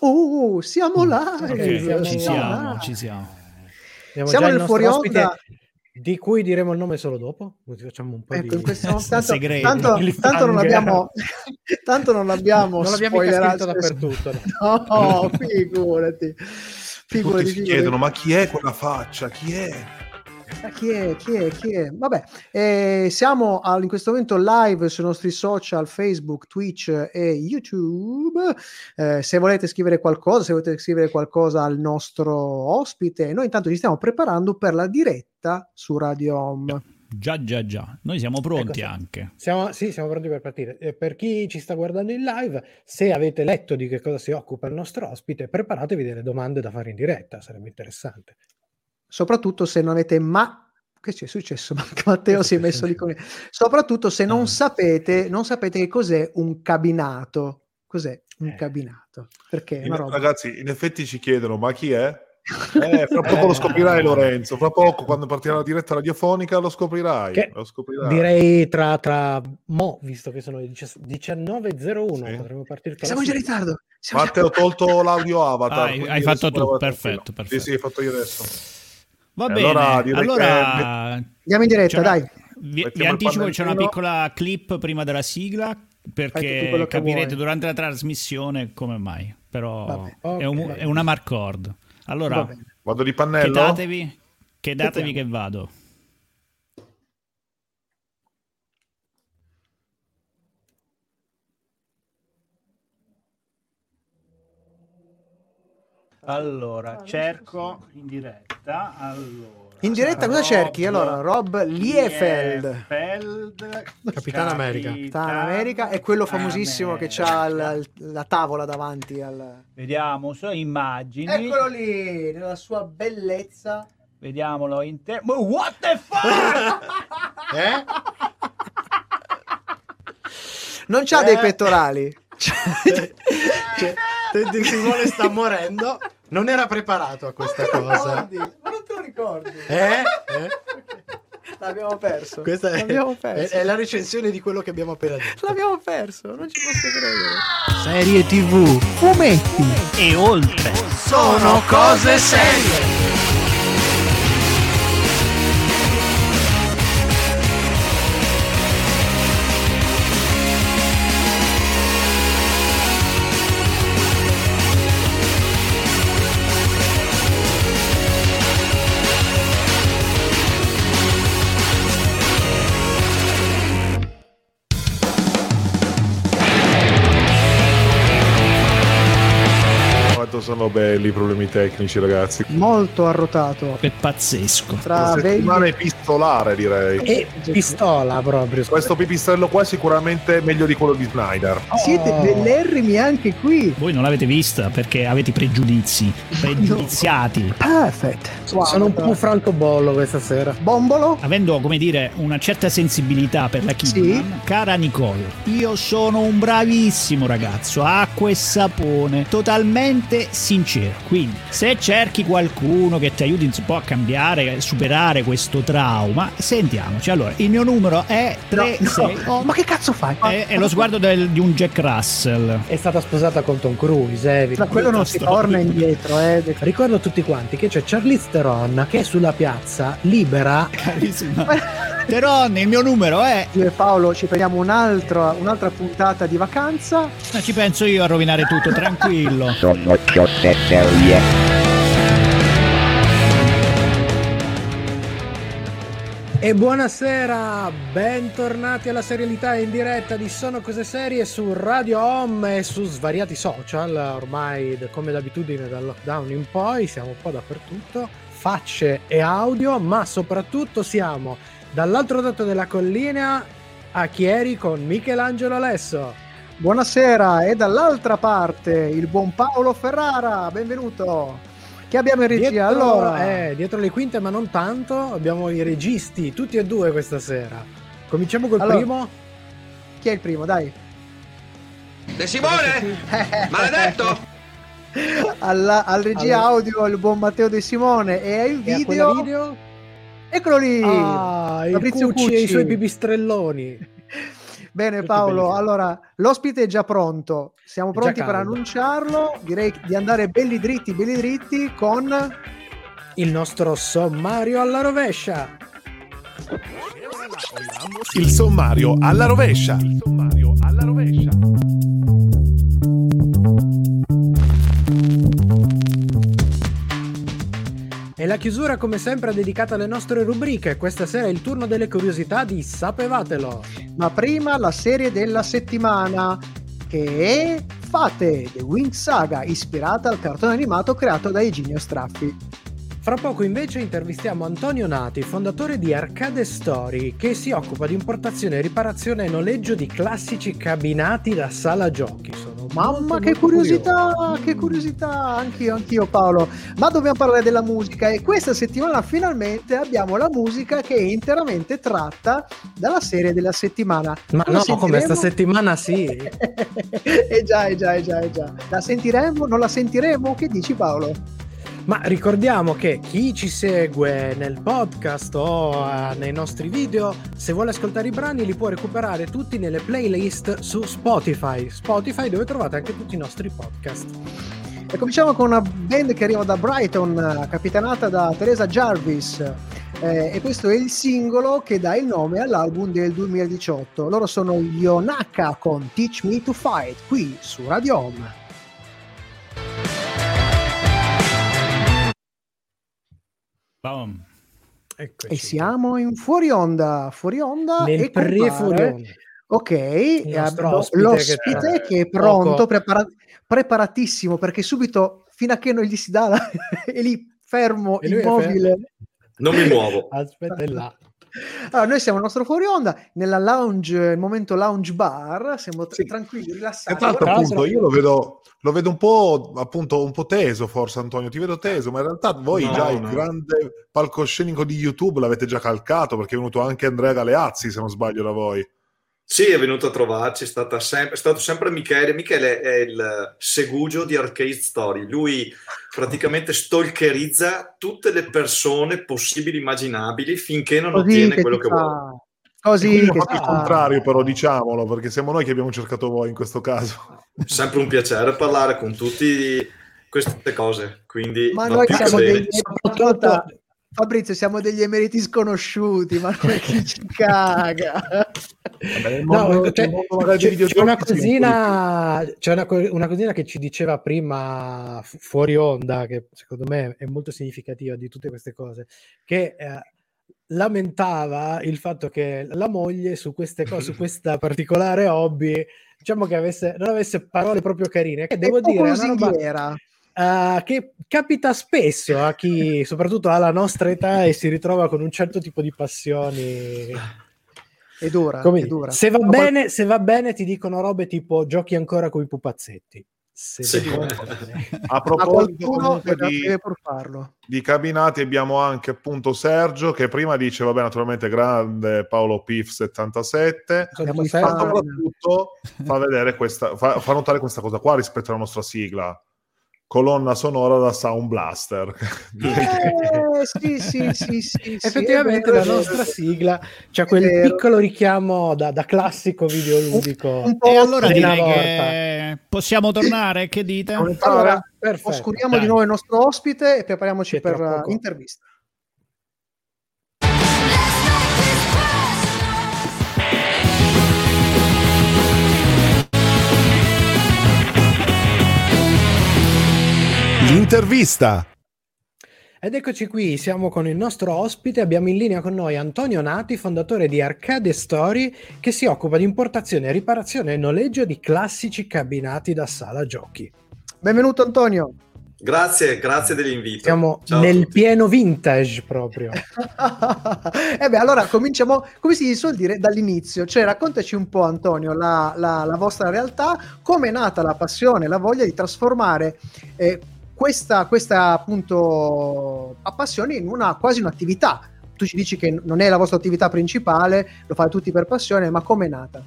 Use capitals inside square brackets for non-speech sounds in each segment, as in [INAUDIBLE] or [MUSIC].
Uh, siamo live! Okay, siamo ci siamo, ci siamo. Siamo già il nel fuori ospite, onda. di cui diremo il nome solo dopo. Facciamo un po' Ecco, in di... questo [LAUGHS] tanto, Segreto. tanto, tanto non abbiamo [LAUGHS] tanto non abbiamo Non l'abbiamo scritto dappertutto. no no. [LAUGHS] No, figurati Tutti figurati, si figurati. chiedono, ma chi è quella faccia? Chi è? Ma chi è? Chi è? Chi è? Vabbè, eh, siamo al- in questo momento live sui nostri social Facebook, Twitch e YouTube. Eh, se volete scrivere qualcosa, se volete scrivere qualcosa al nostro ospite, noi intanto ci stiamo preparando per la diretta su Radio Home. Già, già, già. Noi siamo pronti Ecco, anche. Siamo, sì, siamo pronti per partire. E per chi ci sta guardando in live, se avete letto di che cosa si occupa il nostro ospite, preparatevi delle domande da fare in diretta, sarebbe interessante. Soprattutto se non avete ma che c'è successo? [LAUGHS] Matteo si è messo lì con Soprattutto se non Ah. sapete, non sapete che cos'è un cabinato. Cos'è un Eh. cabinato? Perché In- ragazzi, in effetti ci chiedono, ma chi è? [LAUGHS] Eh, fra poco lo scoprirai Lorenzo, fra poco quando partirà la diretta radiofonica lo scoprirai. Che lo scoprirai. Direi tra, tra mo, visto che sono le 19.01, Sì. potremmo partire tra Siamo già in ritardo. Matteo ho tolto l'audio [LAUGHS] avatar. Ah, hai- fatto tu, perfetto, perfetto. Sì, sì, hai fatto io adesso. Va E bene, allora direi allora, Andiamo in diretta, dai. vi, vi anticipo che c'è una piccola clip prima della sigla perché che capirete vuoi. durante la trasmissione come mai, però Vabbè, è, un- è una marcord. Allora. Vado di pannello? chedatevi Vediamo. che vado. Allora, cerco in diretta. Allora, In diretta cosa Rob cerchi? Allora, Rob Liefeld, Liefeld, Capitan America. Capitano America, è quello famosissimo che ha la, la tavola davanti al... Vediamo su immagini. Eccolo lì, nella sua bellezza. Vediamolo in te. Ma What the fuck? [LAUGHS] Eh? Non c'ha Eh. dei pettorali. Cioè, Teddy Simone sta morendo. Non era preparato a questa cosa. Ma non te lo ricordi? Eh? Eh? L'abbiamo perso. Questa è, L'abbiamo è- perso. è la recensione di quello che abbiamo appena detto. L'abbiamo perso, non ci posso credere. Serie TV, fumetti. e oltre. Sono cose serie. Sono belli i problemi tecnici, ragazzi. Molto arrotato. È pazzesco. Tra settimana vegli... epistolare, direi. E pistola proprio. Questo pipistrello qua è sicuramente meglio di quello di Snyder. Siete Oh. bellerrimi anche qui. Voi non l'avete vista perché avete pregiudizi, pregiudiziati. [LAUGHS] Perfect. Sono un po' francobollo questa sera. Bombolo? Avendo, come dire, una certa sensibilità per la Kidman, cara Nicole, io sono un bravissimo ragazzo, acqua e sapone, totalmente sincero. Quindi, se cerchi qualcuno che ti aiuti un po' a cambiare, a superare questo trauma, sentiamoci. Allora, il mio numero è No, 36. no. [LAUGHS] Ma che cazzo fai? È, è lo sguardo del- di un Jack Russell. È stata sposata con Tom Cruise, eh. Da quello non si torna indietro, eh. Ricordo a tutti quanti che c'è Charlize Theron che è sulla piazza libera. Carissima. [LAUGHS] Teron, il mio numero è. Io e Paolo ci prendiamo un'altra, un'altra puntata di vacanza. Ma ci penso io a rovinare tutto, tranquillo. [LAUGHS] Sono cose serie. E buonasera, bentornati alla serialità in diretta di Sono Cose Serie su Radio Home e su svariati social, ormai come d'abitudine dal lockdown in poi, siamo un po' dappertutto, facce e audio, ma soprattutto siamo dall'altro lato della collina a Chieri con Michelangelo Alesso. Buonasera, e dall'altra parte il buon Paolo Ferrara, benvenuto. Che abbiamo in regia? Dietro, allora, eh, dietro le quinte, ma non tanto, abbiamo i registi, tutti e due questa sera. Cominciamo col Allora. primo. chi è il primo? Dai. De Simone! [LAUGHS] Maledetto! Alla, al regia Allora. audio il buon Matteo De Simone e il E a video. video? Eccolo lì. Ah, Fabrizio Cucci e i Cucci. suoi pipistrelloni. Bene Paolo, allora l'ospite è già pronto, siamo pronti per annunciarlo, direi di andare belli dritti, belli dritti con... Il nostro sommario alla rovescia. Il sommario alla rovescia. Il sommario alla rovescia. E la chiusura come sempre è dedicata alle nostre rubriche. Questa sera è il turno delle curiosità di Sapevatelo. Ma prima la serie della settimana che è Fate, The Wing Saga, ispirata al cartone animato creato da Eugenio Straffi. Fra poco invece intervistiamo Antonio Nati, fondatore di Arcade Story, che si occupa di importazione, riparazione e noleggio di classici cabinati da sala giochi. Sono Mamma molto, che molto curiosità, curioso. che curiosità, anch'io, anch'io Paolo. Ma dobbiamo parlare della musica e questa settimana finalmente abbiamo la musica che è interamente tratta dalla serie della settimana. Ma La no, come sta sentiremo? settimana sì. [LAUGHS] eh già, eh già, eh già, eh già. La sentiremo? Non la sentiremo? Che dici Paolo? Ma ricordiamo che chi ci segue nel podcast o eh, nei nostri video, se vuole ascoltare i brani, li può recuperare tutti nelle playlist su Spotify. Spotify dove trovate anche tutti i nostri podcast. E cominciamo con una band che arriva da Brighton, capitanata da Teresa Jarvis. Eh, e questo è il singolo che dà il nome all'album del 2018. Loro sono Yonaka con Teach Me to Fight, qui su Radio Home. Boom. Eccoci. E siamo in fuori onda, fuori onda nel e pre-fuori Ok, nostro abbiamo ospite l'ospite che- che, è pronto, prepara- preparatissimo perché subito, fino a che non gli si dà, la- è [LAUGHS] lì fermo, E immobile. Non mi muovo. Aspetta è là. Allora, noi siamo al nostro fuori onda, nella lounge, il momento lounge bar, siamo Sì. tranquilli, E rilassati. tra l'altro, appunto, io lo vedo, lo vedo un po' appunto un po' teso, forse Antonio. Ti vedo teso, ma in realtà voi No, già il no. grande palcoscenico di YouTube l'avete già calcato perché è venuto anche Andrea Galeazzi, se non sbaglio, da voi. Sì, è venuto a trovarci, è, stata sem- è stato sempre Michele. Michele è il segugio di Arcade Story. Lui praticamente stalkerizza tutte le persone possibili, immaginabili, finché non Così ottiene che quello che fa. vuole. Così che si il fa. contrario, però diciamolo, perché siamo noi che abbiamo cercato voi in questo caso. Sempre un piacere parlare con tutti queste cose. Quindi Ma noi siamo degli ascolta, Fabrizio, siamo degli emeriti sconosciuti, ma [LAUGHS] chi ci caga? Vabbè, nel No, mondo- cioè, mondo c'è, c'è una cosina, c'è una, una cosina che ci diceva prima fu- fuori onda, che secondo me è molto significativa di tutte queste cose, che eh, lamentava il fatto che la moglie su queste cose, su [LAUGHS] questa particolare hobby, diciamo che avesse, non avesse parole proprio carine, che devo dire è una roba eh, che capita spesso a chi soprattutto ha la nostra età e si ritrova con un certo tipo di passioni. È dura, Come è dire, dura. Se va, Ma qual- bene, se va bene, ti dicono robe tipo giochi ancora con i pupazzetti. Se Sì. bene. A proposito di, di cabinati abbiamo anche appunto Sergio che prima dice vabbè naturalmente grande Paolo Pif 77 Sono Abbiamo tipo i ma soprattutto fa vedere questa fa, fa notare questa cosa qua rispetto alla nostra sigla colonna sonora da Sound Blaster [LAUGHS] Eh, sì, sì, sì, sì, sì, Effettivamente la nostra sigla c'ha È quel piccolo richiamo da, da classico videoludico. Un po' E allora direi volta. che possiamo tornare, che dite? Allora, oscuriamo Dai. di nuovo il nostro ospite e prepariamoci per l'intervista. L'intervista Ed eccoci qui, siamo con il nostro ospite, abbiamo in linea con noi Antonio Nati, fondatore di Arcade Story, che si occupa di importazione, riparazione e noleggio di classici cabinati da sala giochi. Benvenuto Antonio. Grazie, grazie dell'invito. Siamo Ciao nel pieno vintage proprio. [LAUGHS] e beh, allora cominciamo, come si suol dire, dall'inizio. Cioè, raccontaci un po', Antonio, la, la- la vostra realtà, come è nata la passione, la voglia di trasformare eh, questa, questa appunto passione in una quasi un'attività. Tu ci dici che non è la vostra attività principale, lo fate tutti per passione, ma come è nata?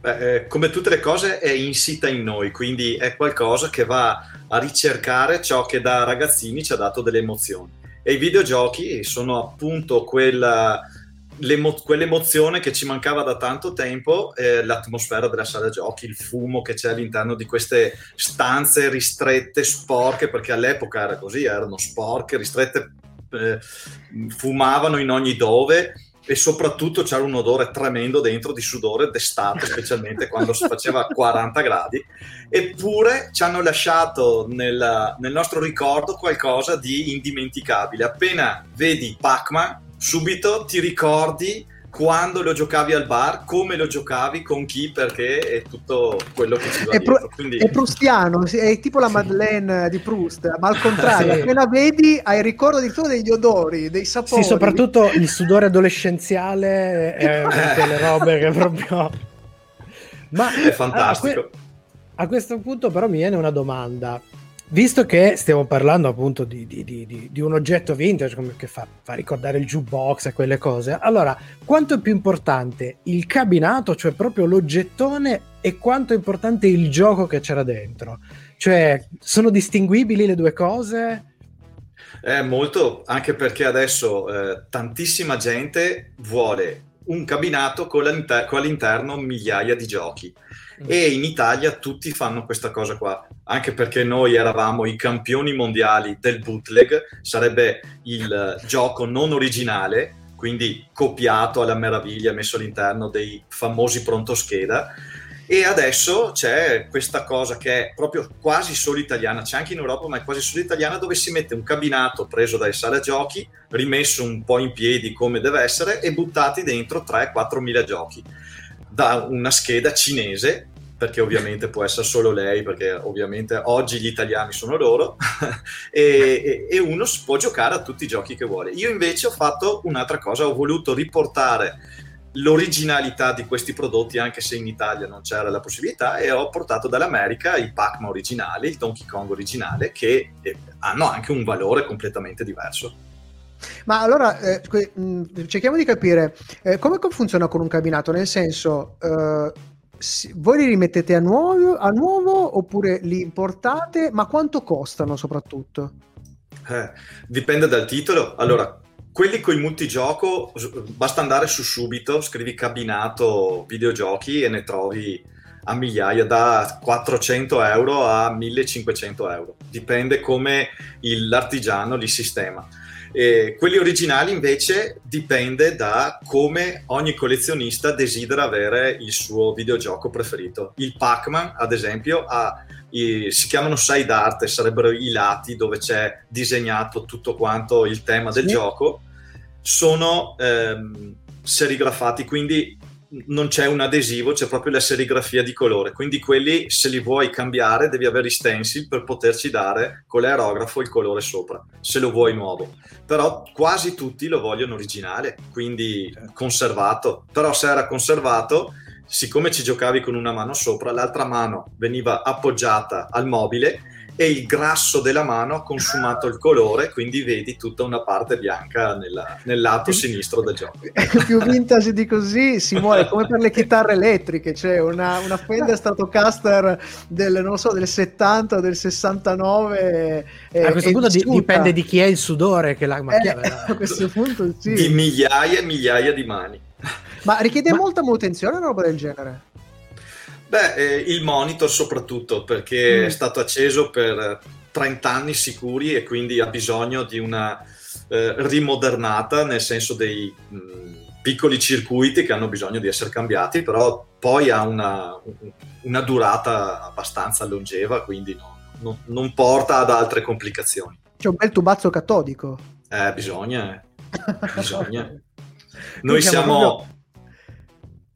Beh, eh, come tutte le cose è insita in noi, quindi è qualcosa che va a ricercare ciò che da ragazzini ci ha dato delle emozioni. E i videogiochi sono appunto quella, quell'emozione che ci mancava da tanto tempo, eh, l'atmosfera della sala giochi, il fumo che c'è all'interno di queste stanze ristrette, sporche, perché all'epoca era così, erano sporche, ristrette, eh, fumavano in ogni dove e soprattutto c'era un odore tremendo dentro di sudore d'estate, specialmente quando si faceva [LAUGHS] 40 gradi, eppure ci hanno lasciato nel, nel nostro ricordo qualcosa di indimenticabile. Appena vedi Pac-Man, subito ti ricordi quando lo giocavi al bar, come lo giocavi, con chi, perché è tutto quello che ci va è, dietro. Quindi... è prustiano, sì, è tipo la Madeleine di Proust, ma al [LAUGHS] contrario, Sì. appena vedi hai il ricordo di tutto degli odori, dei sapori. Sì, soprattutto il sudore adolescenziale è una di [LAUGHS] quelle robe che proprio... Ma È fantastico. A, que- a questo punto però mi viene una domanda. Visto che stiamo parlando appunto di, di- di- di- un oggetto vintage come che fa, fa ricordare il jukebox e quelle cose, allora quanto è più importante il cabinato, cioè proprio l'oggettone, e quanto è importante il gioco che c'era dentro? Cioè, sono distinguibili le due cose? Eh, molto, anche perché adesso eh, tantissima gente vuole un cabinato con, all'inter- con all'interno migliaia di giochi e in Italia tutti fanno questa cosa qua, anche perché noi eravamo i campioni mondiali del bootleg, sarebbe il gioco non originale, quindi copiato alla meraviglia, messo all'interno dei famosi pronto scheda. E adesso c'è questa cosa che è proprio quasi solo italiana, c'è anche in Europa, ma è quasi solo italiana, dove si mette un cabinato preso dalle sale giochi, rimesso un po' in piedi come deve essere e buttati dentro 3-4 mila giochi da una scheda cinese, perché ovviamente può essere solo lei, perché ovviamente oggi gli italiani sono loro, [LAUGHS] e, e- uno può giocare a tutti i giochi che vuole. Io invece ho fatto un'altra cosa, ho voluto riportare l'originalità di questi prodotti, anche se in Italia non c'era la possibilità, e ho portato dall'America il Pac-Man originale, il Donkey Kong originale, che eh, hanno anche un valore completamente diverso. Ma allora eh, mh, cerchiamo di capire eh, come co- funziona con un cabinato, nel senso, eh, voi li rimettete a nuovo, a nuovo oppure li importate, ma quanto costano soprattutto? Eh, dipende dal titolo. Allora, quelli con il multigioco, basta andare su subito, scrivi cabinato videogiochi e ne trovi a migliaia, da 400 euro a 1500 euro. Dipende come l'artigiano li sistema. E quelli originali invece dipende da come ogni collezionista desidera avere il suo videogioco preferito. Il Pac-Man, ad esempio, ha i- si chiamano side art, sarebbero i lati dove c'è disegnato tutto quanto il tema del Sì. gioco, sono ehm, serigrafati, quindi non c'è un adesivo, c'è proprio la serigrafia di colore. Quindi quelli, se li vuoi cambiare, devi avere i stencil per poterci dare con l'aerografo il colore sopra, se lo vuoi nuovo. Però quasi tutti lo vogliono originale, quindi conservato. Però se era conservato, siccome ci giocavi con una mano sopra, l'altra mano veniva appoggiata al mobile e il grasso della mano ha consumato il colore, quindi vedi tutta una parte bianca nella- nel lato sinistro del gioco. [LAUGHS] più vintage di così si muore come per le chitarre elettriche c'è una, una Fender Stratocaster del, so, del 70 o del 69 eh, a questo punto di- dipende di chi è il sudore che la Eh, macchia. a questo punto sì. Di migliaia e migliaia di mani. Ma richiede Ma- molta manutenzione una roba del genere Beh, eh, il monitor soprattutto perché Mm. è stato acceso per 30 anni sicuri e quindi ha bisogno di una eh, rimodernata, nel senso dei mh, piccoli circuiti che hanno bisogno di essere cambiati, però poi ha una, una durata abbastanza longeva, quindi no- no- non porta ad altre complicazioni. c'è un bel tubazzo catodico Eh, bisogna, eh, bisogna. [LAUGHS] Noi siamo...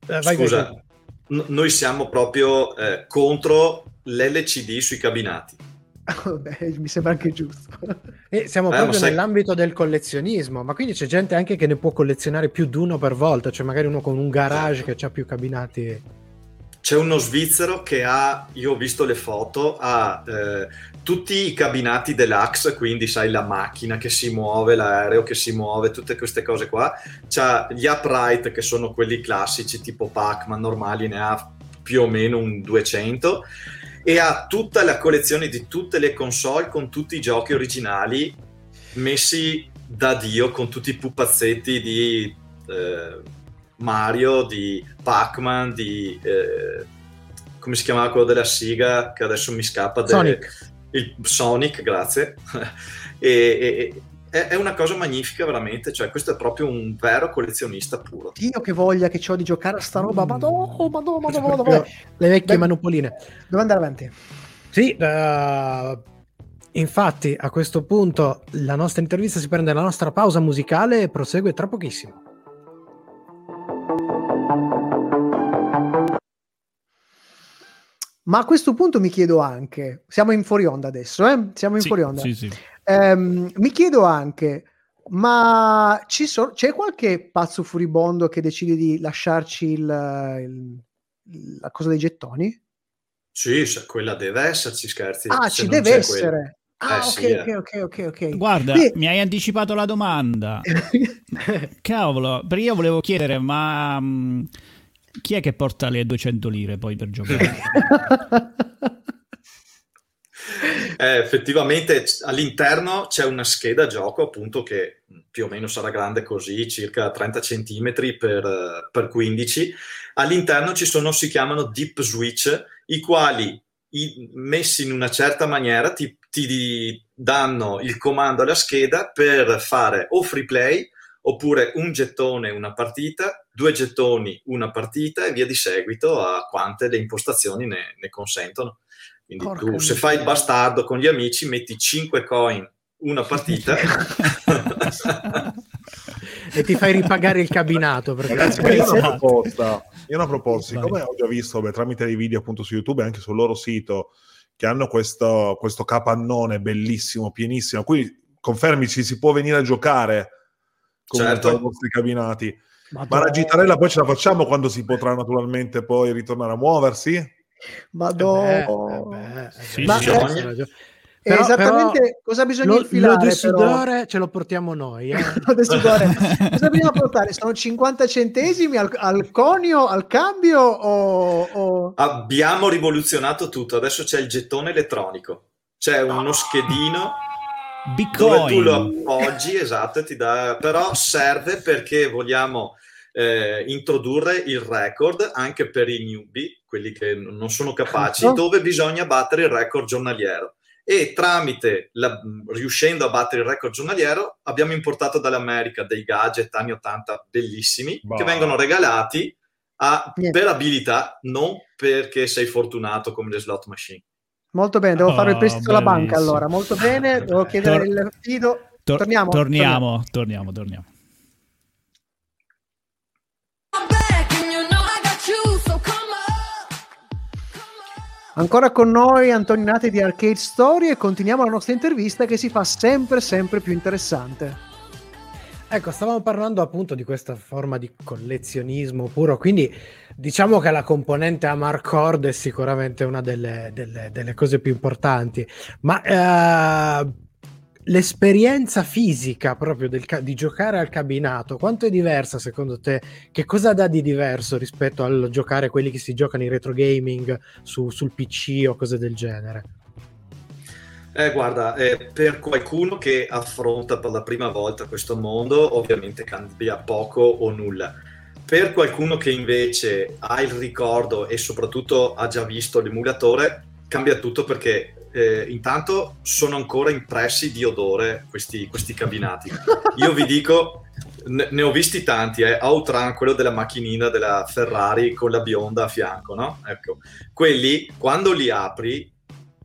Eh, vai, Scusa, vai, n- noi siamo proprio eh, contro l'LCD sui cabinati. [LAUGHS] Beh, mi sembra anche giusto E siamo Eh, proprio sai- nell'ambito del collezionismo, ma quindi c'è gente anche che ne può collezionare più di uno per volta, cioè magari uno con un garage che ha più cabinati. C'è uno svizzero che ha, io ho visto le foto, ha eh, tutti i cabinati deluxe, quindi sai la macchina che si muove, l'aereo che si muove, tutte queste cose qua. C'ha gli upright che sono quelli classici tipo Pac-Man normali, ne ha più o meno un 200 e ha tutta la collezione di tutte le console con tutti i giochi originali messi da Dio con tutti i pupazzetti di eh, Mario, di Pac-Man, di... eh, come si chiamava quello della Siga, che adesso mi scappa? Sonic. il Sonic, grazie. [LAUGHS] e, e- è, è una cosa magnifica veramente, cioè questo è proprio un vero collezionista puro. Dio che voglia che ho di giocare a sta roba, madò, madò, madò, madò, Proprio madò. Le vecchie Beh, manopoline. Devo andare avanti. Sì, eh, infatti a questo punto la nostra intervista si prende la nostra pausa musicale e prosegue tra pochissimo. Ma a questo punto mi chiedo anche, siamo in fuori onda adesso, eh? Siamo in Sì, fuori onda. sì, sì. Ehm, mi chiedo anche, ma ci so- c'è qualche pazzo furibondo che decide di lasciarci il- il- la cosa dei gettoni? Sì, quella deve esserci, scherzi. ah, ci deve c'è quella- essere. Ah, Eh, ok, sì, eh. ok, ok, ok. Guarda, Qui- mi hai anticipato la domanda. [LAUGHS] Cavolo, perché io volevo chiedere, ma mm, chi è che porta le 200 lire poi per giocare? [LAUGHS] Eh, effettivamente all'interno c'è una scheda gioco appunto che più o meno sarà grande così, circa 30 cm per, eh, per 15. All'interno ci sono, si chiamano deep switch, i quali i- messi in una certa maniera ti, ti danno il comando alla scheda per fare o free play oppure un gettone una partita, due gettoni una partita e via di seguito a quante le impostazioni ne, ne consentono. Quindi Porca tu se fai il bastardo con gli amici metti 5 coin una partita [LAUGHS] e ti fai ripagare il cabinato perché Ragazzi, io ho una proposta. Io ho una proposta. Siccome ho già visto beh, tramite dei video appunto su YouTube e anche sul loro sito che hanno questo, questo capannone bellissimo, pienissimo, qui confermi ci si può venire a giocare Certo. i vostri cabinati. Ma Madonna. la gitarella poi ce la facciamo quando si potrà naturalmente poi ritornare a muoversi? Madonna. Eh beh, eh beh, Sì, eh, sì. hai ragione. E Però- esattamente però cosa bisogna lo, infilare? lo de però? sudore ce lo portiamo noi. eh. [LAUGHS] Lo sudore. Cosa bisogna portare? Sono 50 centesimi al, al conio, al cambio o... o- abbiamo rivoluzionato tutto, adesso c'è il gettone elettronico, c'è uno schedino dove tu lo Bitcoin. appoggi, esatto, ti dà, però serve perché vogliamo eh, introdurre il record anche per i newbie, quelli che non sono capaci, Certo. dove bisogna battere il record giornaliero. E tramite, la- riuscendo a battere il record giornaliero, abbiamo importato dall'America dei gadget anni 80 bellissimi Bah. che vengono regalati a- per abilità, non perché sei fortunato come le slot machine. Molto bene, devo Oh, fare il prestito alla banca allora. Molto bene, devo [LAUGHS] chiedere Tor- il fido. Tor- torniamo, torniamo, torniamo, torniamo. Ancora con noi Antonio Nati di Arcade Story e continuiamo la nostra intervista che si fa sempre sempre più interessante. Ecco, stavamo parlando appunto di questa forma di collezionismo puro, quindi diciamo che la componente Amarcord è sicuramente una delle, delle- delle cose più importanti, ma eh, l'esperienza fisica proprio ca- di giocare al cabinato, quanto è diversa secondo te? Che cosa dà di diverso rispetto al giocare quelli che si giocano in retro gaming su- sul PC o cose del genere? Eh, guarda, eh, per qualcuno che affronta per la prima volta questo mondo, ovviamente cambia poco o nulla. Per qualcuno che invece ha il ricordo e soprattutto ha già visto l'emulatore, cambia tutto perché eh, intanto sono ancora impressi di odore questi, questi cabinati. Io vi dico, ne, ne ho visti tanti, eh. Outrun, quello della macchinina della Ferrari con la bionda a fianco, no? Ecco, quelli quando li apri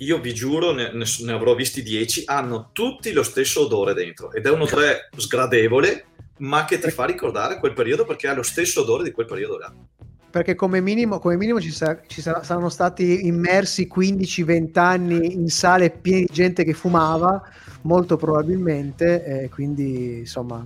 io vi giuro, ne, ne- avrò visti 10, hanno tutti lo stesso odore dentro ed è un odore sgradevole, ma che ti fa ricordare quel periodo perché ha lo stesso odore di quel periodo là. Perché come minimo, come minimo ci, sa- ci sarà- saranno stati immersi 15-20 anni in sale piene di gente che fumava, molto probabilmente, e quindi insomma...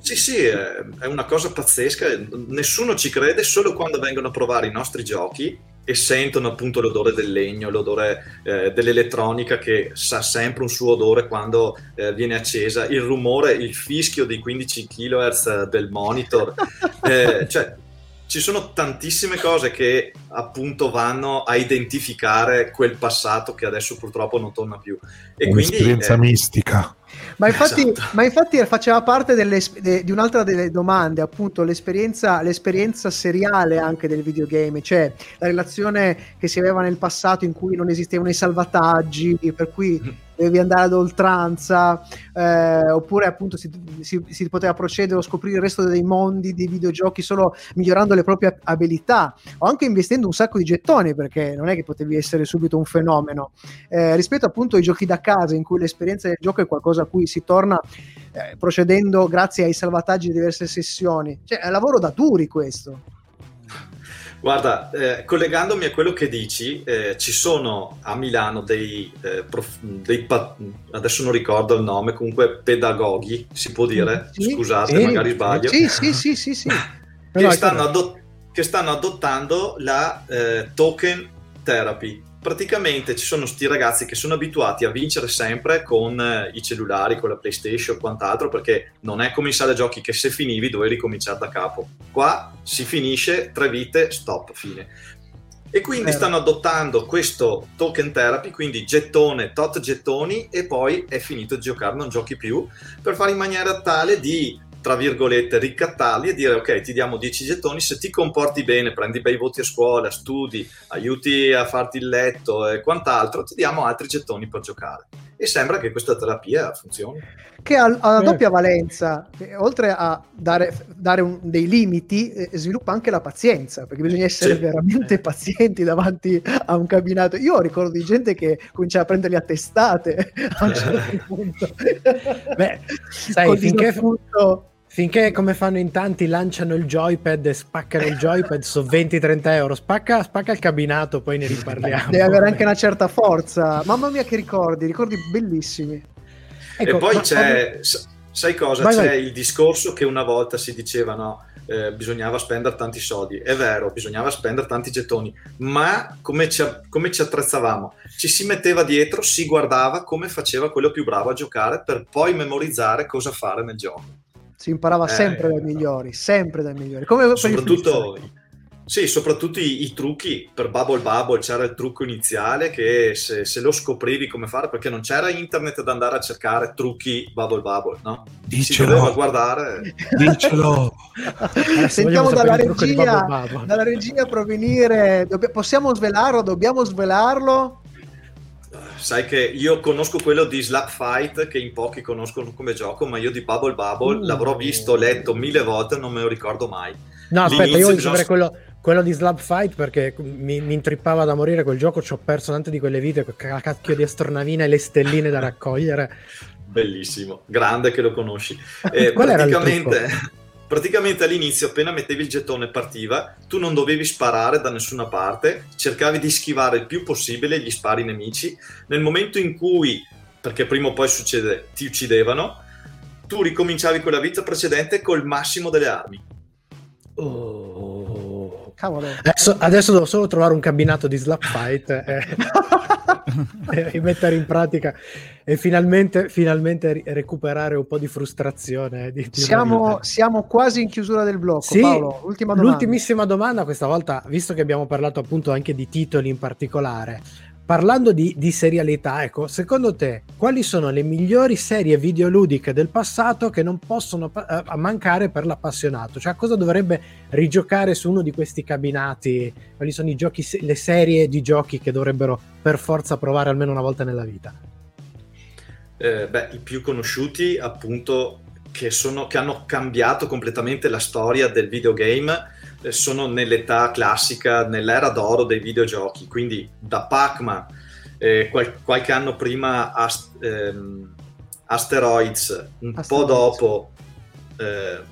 Sì, sì, è, è una cosa pazzesca, nessuno ci crede solo quando vengono a provare i nostri giochi e sentono appunto l'odore del legno, l'odore eh, dell'elettronica che sa sempre un suo odore quando eh, viene accesa, il rumore, il fischio dei 15 kHz del monitor, [LAUGHS] Eh, cioè ci sono tantissime cose che appunto vanno a identificare quel passato che adesso purtroppo non torna più. E quindi Un'esperienza eh, mistica. Ma infatti, Esatto. ma infatti faceva parte delle- de- di un'altra delle domande, appunto l'esperienza, l'esperienza seriale anche del videogame, cioè la relazione che si aveva nel passato in cui non esistevano i salvataggi, per cui dovevi andare ad oltranza, eh, oppure appunto si, si- si poteva procedere o scoprire il resto dei mondi dei videogiochi solo migliorando le proprie abilità o anche investendo un sacco di gettoni perché non è che potevi essere subito un fenomeno. Eh, rispetto appunto ai giochi da casa in cui l'esperienza del gioco è qualcosa a cui si torna eh, procedendo grazie ai salvataggi di diverse sessioni. Cioè è lavoro da duri questo Guarda, eh, collegandomi a quello che dici, eh, ci sono a Milano dei, eh, prof- dei pa- adesso non ricordo il nome, comunque pedagoghi, si può dire, Sì, scusate, sì, magari sbaglio, sì sì sì sì, sì. [LAUGHS] che, è stanno corretto. adot- che stanno adottando la eh, token therapy. Praticamente ci sono sti ragazzi che sono abituati a vincere sempre con eh, i cellulari, con la PlayStation o quant'altro, perché non è come in sala giochi che se finivi dovevi ricominciare da capo. Qua si finisce, tre vite, stop, fine. E quindi stanno adottando questo token therapy, quindi gettone, tot gettoni, e poi è finito di giocare, non giochi più, per fare in maniera tale di, tra virgolette, ricattarli e dire ok, ti diamo 10 gettoni, se ti comporti bene, prendi bei voti a scuola, studi, aiuti a farti il letto e quant'altro, ti diamo altri gettoni per giocare. E sembra che questa terapia funzioni. che ha, una Eh. doppia valenza oltre a dare, dare un- dei limiti eh, sviluppa anche la pazienza perché bisogna essere Sì. veramente pazienti davanti a un cabinato io ricordo di gente che cominciava a prenderli a testate [LAUGHS] a un certo punto Beh, sai, finché, disappunto- finché come fanno in tanti lanciano il joypad e spaccano il joypad su 20-30 euro, spacca, spacca il cabinato, poi ne riparliamo. deve avere anche una certa forza mamma mia che ricordi ricordi bellissimi Ecco, e poi ma- c'è, sai cosa? Vai, c'è vai. il discorso che una volta si diceva no, eh, bisognava spendere tanti soldi. È vero, bisognava spendere tanti gettoni, ma come ci, come ci attrezzavamo? Ci si metteva dietro, si guardava come faceva quello più bravo a giocare per poi memorizzare cosa fare nel gioco. Si imparava Eh, sempre dai migliori sempre dai migliori come soprattutto, sì, soprattutto i, i trucchi per Bubble Bubble c'era il trucco iniziale che se, se lo scoprivi come fare perché non c'era internet da andare a cercare trucchi Bubble Bubble no? si doveva Dicelo, guardare. Dicelo. [LAUGHS] Sentiamo dalla regia, Bubble Bubble. dalla regia provenire. Dobb- possiamo svelarlo? Dobbiamo svelarlo sai che io conosco quello di Slap Fight che in pochi conoscono come gioco ma io di Bubble Bubble Uh. l'avrò visto, letto mille volte non me lo ricordo mai No, aspetta, L'inizio io bisogna- quello, quello di Slab Fight perché mi, mi intrippava da morire quel gioco. Ci ho perso tante di quelle vite, con la cacchio di astronavina e le stelline da raccogliere. [LAUGHS] Bellissimo, grande che lo conosci. Eh, [LAUGHS] Qual praticamente, praticamente all'inizio, appena mettevi il gettone partiva, tu non dovevi sparare da nessuna parte, cercavi di schivare il più possibile gli spari nemici. Nel momento in cui, perché prima o poi succede, ti uccidevano, tu ricominciavi con la vita precedente col massimo delle armi. Oh. Cavolo Adesso, adesso devo solo trovare un cabinato di Slap Fight e, [LAUGHS] e rimettere in pratica e finalmente, finalmente recuperare un po' di frustrazione. Di, di una siamo, siamo quasi in chiusura del blocco Sì, Paolo ultima domanda L'ultimissima domanda questa volta, visto che abbiamo parlato appunto anche di titoli in particolare, parlando di, di serialità, ecco, secondo te quali sono le migliori serie videoludiche del passato che non possono pa- eh, mancare per l'appassionato? Cioè, cosa dovrebbe rigiocare su uno di questi cabinati? Quali sono giochi, le serie di giochi che dovrebbero per forza provare almeno una volta nella vita? Eh, beh, i più conosciuti appunto che, sono, che hanno cambiato completamente la storia del videogame sono nell'età classica, nell'era d'oro dei videogiochi, quindi da Pac-Man, eh, qual- qualche anno prima Ast- ehm, Asteroids, un po' Asteroids. dopo ehm,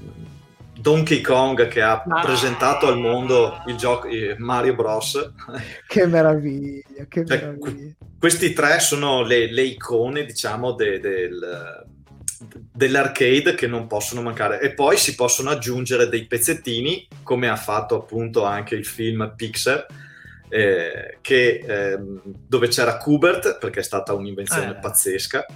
Donkey Kong che ha Ah. presentato al mondo il gioco eh, Mario Bros. [LAUGHS] che meraviglia che Cioè, meraviglia questi tre sono le, le icone, diciamo, de- del, dell'arcade che non possono mancare. E poi si possono aggiungere dei pezzettini, come ha fatto appunto anche il film Pixar, eh, che, ehm, dove c'era Kubert, perché è stata un'invenzione Eh. pazzesca.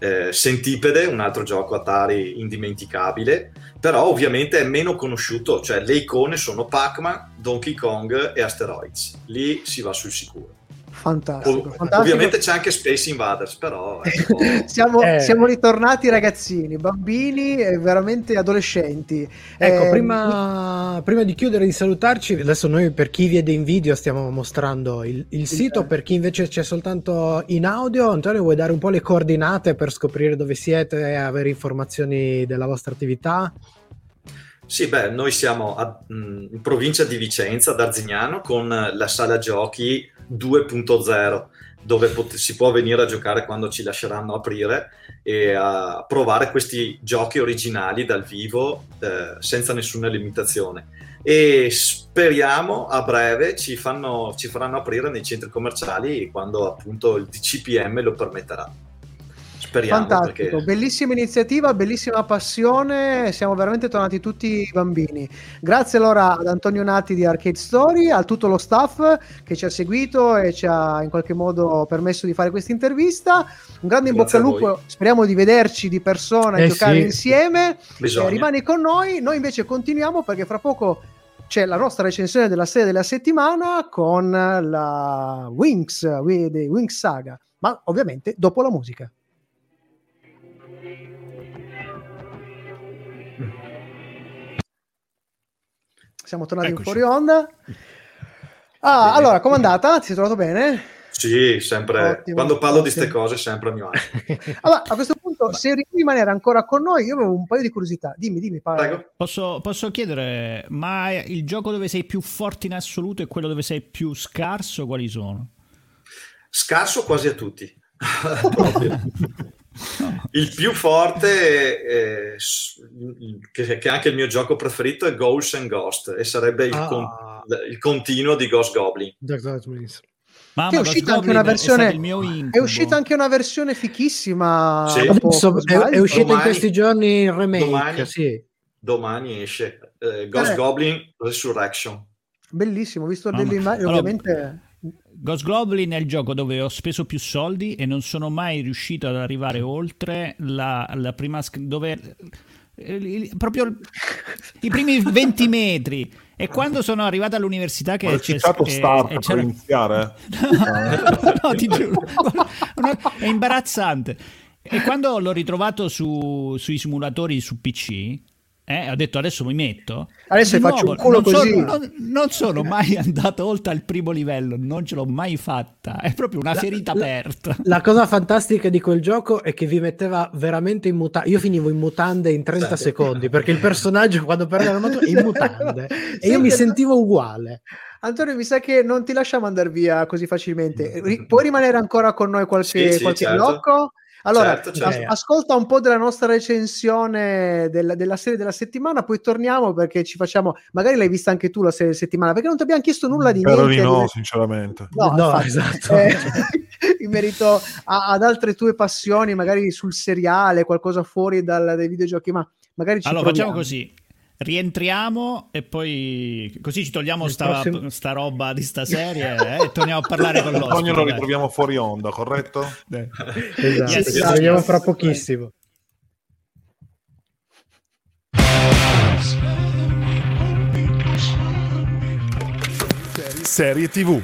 eh, Centipede, un altro gioco Atari indimenticabile, però ovviamente è meno conosciuto, cioè le icone sono Pac-Man, Donkey Kong e Asteroids. Lì si va sul sicuro. Fantastico, Ov- fantastico. Ovviamente c'è anche Space Invaders, però [LAUGHS] ecco, siamo, Eh. siamo ritornati ragazzini, bambini e veramente adolescenti. Ecco, Eh, prima, prima di chiudere e di salutarci, adesso noi per chi vede in video stiamo mostrando il, il sito, per chi invece c'è soltanto in audio, Antonio vuoi dare un po' le coordinate per scoprire dove siete e avere informazioni della vostra attività? Sì, beh, noi siamo a- mh, in provincia di Vicenza, ad Arzignano, con la sala giochi 2.0, dove pot- si può venire a giocare quando ci lasceranno aprire e a provare questi giochi originali dal vivo eh, senza nessuna limitazione. E speriamo a breve ci, fanno- ci faranno aprire nei centri commerciali quando appunto il DCPM lo permetterà. Speriamo Fantastico, perché bellissima iniziativa, bellissima passione, siamo veramente tornati tutti bambini. Grazie allora ad Antonio Nati di Arcade Story, a tutto lo staff che ci ha seguito e ci ha in qualche modo permesso di fare questa intervista. Un grande in Grazie bocca al lupo, speriamo di vederci di persona e Eh giocare sì. insieme. Eh, rimani con noi, noi invece continuiamo perché fra poco c'è la nostra recensione della serie della settimana con la Winx, Winx Saga, ma ovviamente dopo la musica. Siamo tornati Eccoci. in fuori onda. Ah, Bene. allora, com'è andata? Ti sei trovato bene? Sì, sempre. Ottimo, quando parlo di queste cose, sempre a mio agio. [LAUGHS] Allora, a questo punto, se riesci a rimanere ancora con noi, io avevo un paio di curiosità. Dimmi, dimmi, Paolo. Prego. Posso, posso chiedere, ma il gioco dove sei più forte in assoluto e quello dove sei più scarso, quali sono? Scarso quasi a tutti. [LAUGHS] [LAUGHS] Il più forte, s- che, che è anche il mio gioco preferito, è Ghosts and Ghost e sarebbe il, Ah. con- il continuo di Ghost Goblin. Mamma, Che è uscita anche una è versione- È incubo. uscita anche una versione fichissima. Sì. Adesso è, è uscito in questi giorni il remake, domani- sì. Domani esce eh, Ghost Eh. Goblin Resurrection. Bellissimo, ho visto Mamma. delle immagini, Allora, ovviamente. Ghost Goblin è il gioco dove ho speso più soldi e non sono mai riuscito ad arrivare oltre la, la prima sc- dove il- proprio il- i primi [LAUGHS] 20 metri e quando sono arrivato all'università che Ho c'è- citato eh, Start eh, per iniziare. [LAUGHS] no, ti giuro, è imbarazzante. E quando l'ho ritrovato su- sui simulatori su PC, eh, ho detto adesso mi metto. Adesso faccio un culo non sono- così. non, non sono mai [LAUGHS] andato oltre al primo livello, non ce l'ho mai fatta. È proprio una ferita la- aperta. [LAUGHS] La cosa fantastica di quel gioco è che vi metteva veramente in mutande. Io finivo in mutande in 30 Sì. secondi perché il personaggio quando perde l'armatura è in mutande [LAUGHS] e io mi Senti, sentivo uguale. Antonio, mi sa che non ti lasciamo andare via così facilmente. Ri- puoi rimanere ancora con noi qualche, Sì, sì, qualche certo. blocco? Allora, Certo, certo. as- ascolta un po' della nostra recensione della, della serie della settimana, poi torniamo perché ci facciamo. Magari l'hai vista anche tu la serie della settimana, perché non ti abbiamo chiesto nulla di Spero niente. di no, sinceramente. No, No, infatti, esatto. eh, [LAUGHS] in merito a- ad altre tue passioni, magari sul seriale, qualcosa fuori dal- dai videogiochi, ma magari ci Allora proviamo. facciamo così. Rientriamo e poi così ci togliamo sta, prossimo- sta roba di sta serie eh, e torniamo a parlare con l'ospite. Antonio lo ritroviamo fuori onda, corretto? Esatto, Yes, ci yes, vediamo yes. fra pochissimo. Serie TV.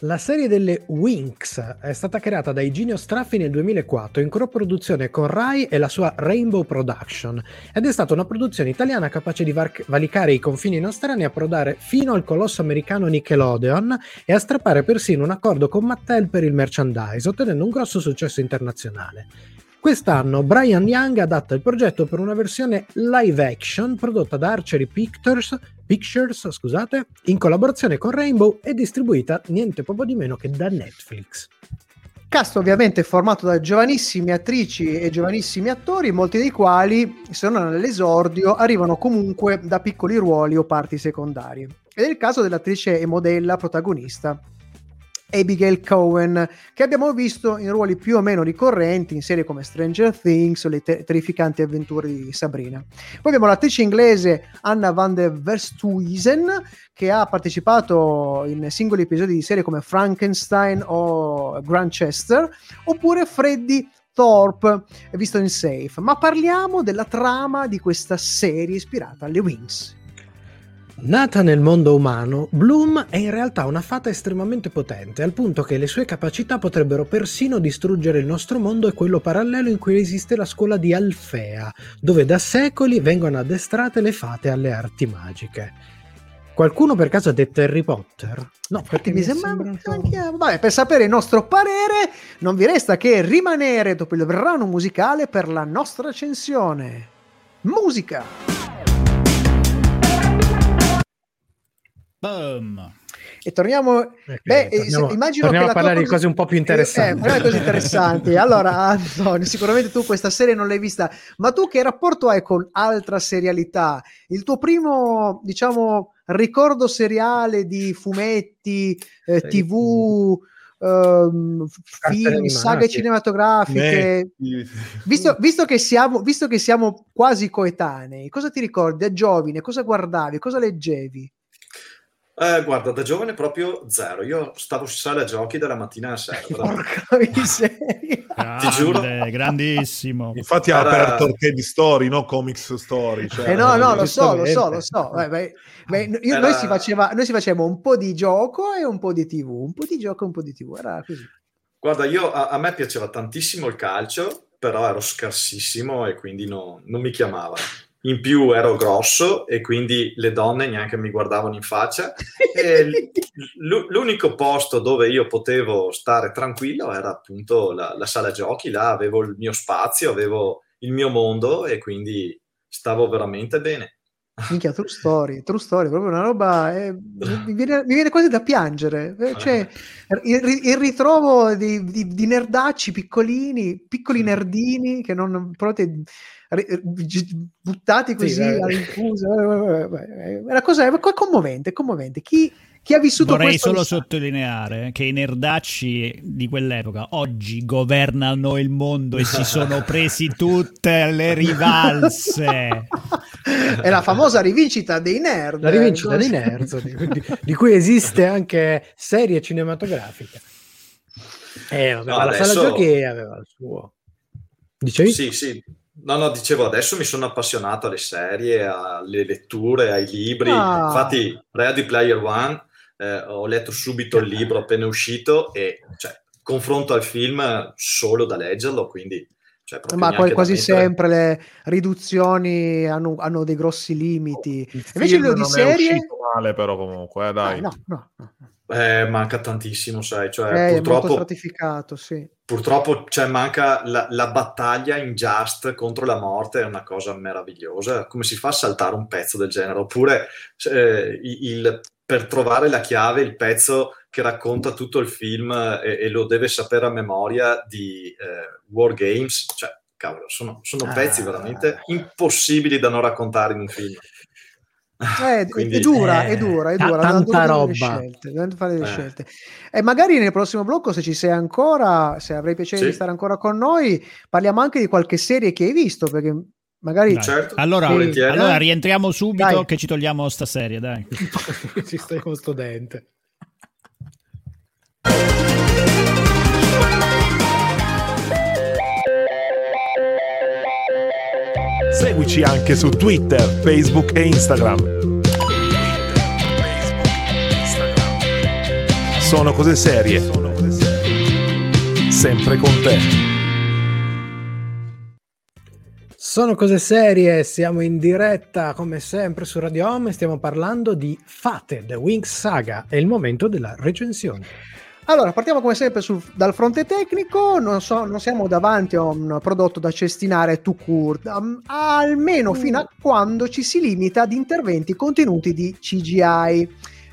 La serie delle Winx è stata creata da Iginio Straffi nel 2004 in coproduzione con Rai e la sua Rainbow Production ed è stata una produzione italiana capace di var- valicare i confini nostrani e approdare fino al colosso americano Nickelodeon e a strappare persino un accordo con Mattel per il merchandise, ottenendo un grosso successo internazionale. Quest'anno Brian Young adatta il progetto per una versione live action prodotta da Archery Pictures, Pictures scusate, in collaborazione con Rainbow e distribuita niente poco di meno che da Netflix. Cast ovviamente formato da giovanissime attrici e giovanissimi attori, molti dei quali, se non all'esordio, arrivano comunque da piccoli ruoli o parti secondarie. Ed è il caso dell'attrice e modella protagonista Abigail Cohen, che abbiamo visto in ruoli più o meno ricorrenti in serie come Stranger Things o le te- terrificanti avventure di Sabrina. Poi abbiamo l'attrice inglese Anna van der Verstuysen, che ha partecipato in singoli episodi di serie come Frankenstein o Grantchester, oppure Freddy Thorpe, visto in Safe, ma parliamo della trama di questa serie ispirata alle Wings. Nata nel mondo umano, Bloom è in realtà una fata estremamente potente, al punto che le sue capacità potrebbero persino distruggere il nostro mondo e quello parallelo in cui esiste la scuola di Alfea, dove da secoli vengono addestrate le fate alle arti magiche. Qualcuno per caso ha detto Harry Potter? No, perché mi, mi sembra sembrato... Vabbè, per sapere il nostro parere non vi resta che rimanere dopo il brano musicale per la nostra accensione. Musica! Boom. E torniamo. Okay, beh, torniamo, immagino torniamo che a parlare di cose un po' più interessanti. Eh, eh, cose interessanti. [LAUGHS] allora, Antonio, sicuramente tu questa serie non l'hai vista, ma tu che rapporto hai con altra serialità? Il tuo primo, diciamo, ricordo seriale di fumetti, eh, TV. Um, film, saghe cinematografiche. Visto, visto, che siamo, visto che siamo quasi coetanei, cosa ti ricordi da giovane? Cosa guardavi? Cosa leggevi? Eh, guarda, da giovane proprio zero. Io stavo su sala giochi dalla mattina alla sera. Porca miseria. [LAUGHS] Ti giuro. Grandissimo. Infatti ha Era- aperto arcade story, no comics story. Cioè, Eh no, no, lo so, lo so, lo so. Beh, beh, beh, io- Era- noi, si faceva, noi si faceva un po' di gioco e un po' di TV, un po' di gioco e un po' di TV, era così. Guarda, io, a, a me piaceva tantissimo il calcio, però ero scarsissimo e quindi no- non mi chiamava. In più ero grosso e quindi le donne neanche mi guardavano in faccia. L- l'unico posto dove io potevo stare tranquillo era appunto la, la sala giochi. Là avevo il mio spazio, avevo il mio mondo e quindi stavo veramente bene. Minchia, true story, true story, proprio una roba. eh, mi, viene, mi viene quasi da piangere. eh, Cioè, il, il ritrovo di, di- di nerdacci piccolini, piccoli nerdini che non proprio ri- gi- buttati così Sì, eh. all'infuso. eh, eh, eh, eh, Era cosa, è commovente, commovente. Chi, chi ha vissuto Vorrei questo solo sottolineare che i nerdacci di quell'epoca oggi governano il mondo e si sono [LAUGHS] presi tutte le rivalse. è la famosa rivincita dei nerd. La rivincita eh, dei nerds, di, [LAUGHS] di- di cui esiste anche serie cinematografica. Eh, vabbè, No, la sala adesso- giochi aveva il suo. Dicevi? Sì, sì. No, no, dicevo, adesso mi sono appassionato alle serie, alle letture, ai libri. Ah. Infatti, Ready Player One, eh, ho letto subito il libro appena uscito e cioè, confronto al film solo da leggerlo, quindi... Cioè, Ma quasi sempre le riduzioni hanno, hanno dei grossi limiti. Il Invece quello di non è serie... uscito male, però comunque, eh, dai. Ah, no, no, no. Eh, manca tantissimo, sai, cioè, Eh, è purtroppo, stratificato, sì. purtroppo cioè, manca la, la battaglia in Just contro la morte, è una cosa meravigliosa. Come si fa a saltare un pezzo del genere? Oppure eh, il- per trovare la chiave, il pezzo che racconta tutto il film eh, e, e lo deve sapere a memoria di eh, War Games, cioè, cavolo, sono, sono pezzi Ah. veramente impossibili da non raccontare in un film. Eh, [LAUGHS] Quindi- è dura, eh, è dura, è dura. tanta roba. scelte, fare delle Eh. scelte. E magari nel prossimo blocco, se ci sei ancora, se avrai piacere Sì. di stare ancora con noi, parliamo anche di qualche serie che hai visto, perché magari... Certo, Allora, volentieri. allora rientriamo subito Dai. che ci togliamo sta serie, dai. [LAUGHS] Ci stai con sto dente. Seguici anche su Twitter, Facebook e Instagram. Sono cose serie. Sempre con te. Sono cose serie, siamo in diretta come sempre su Radio Home e stiamo parlando di Fate, The Wings Saga. È il momento della recensione. Allora, partiamo come sempre sul- dal fronte tecnico, non, so- non siamo davanti a un prodotto da cestinare to court, um, almeno fino a quando ci si limita ad interventi contenuti di CGI.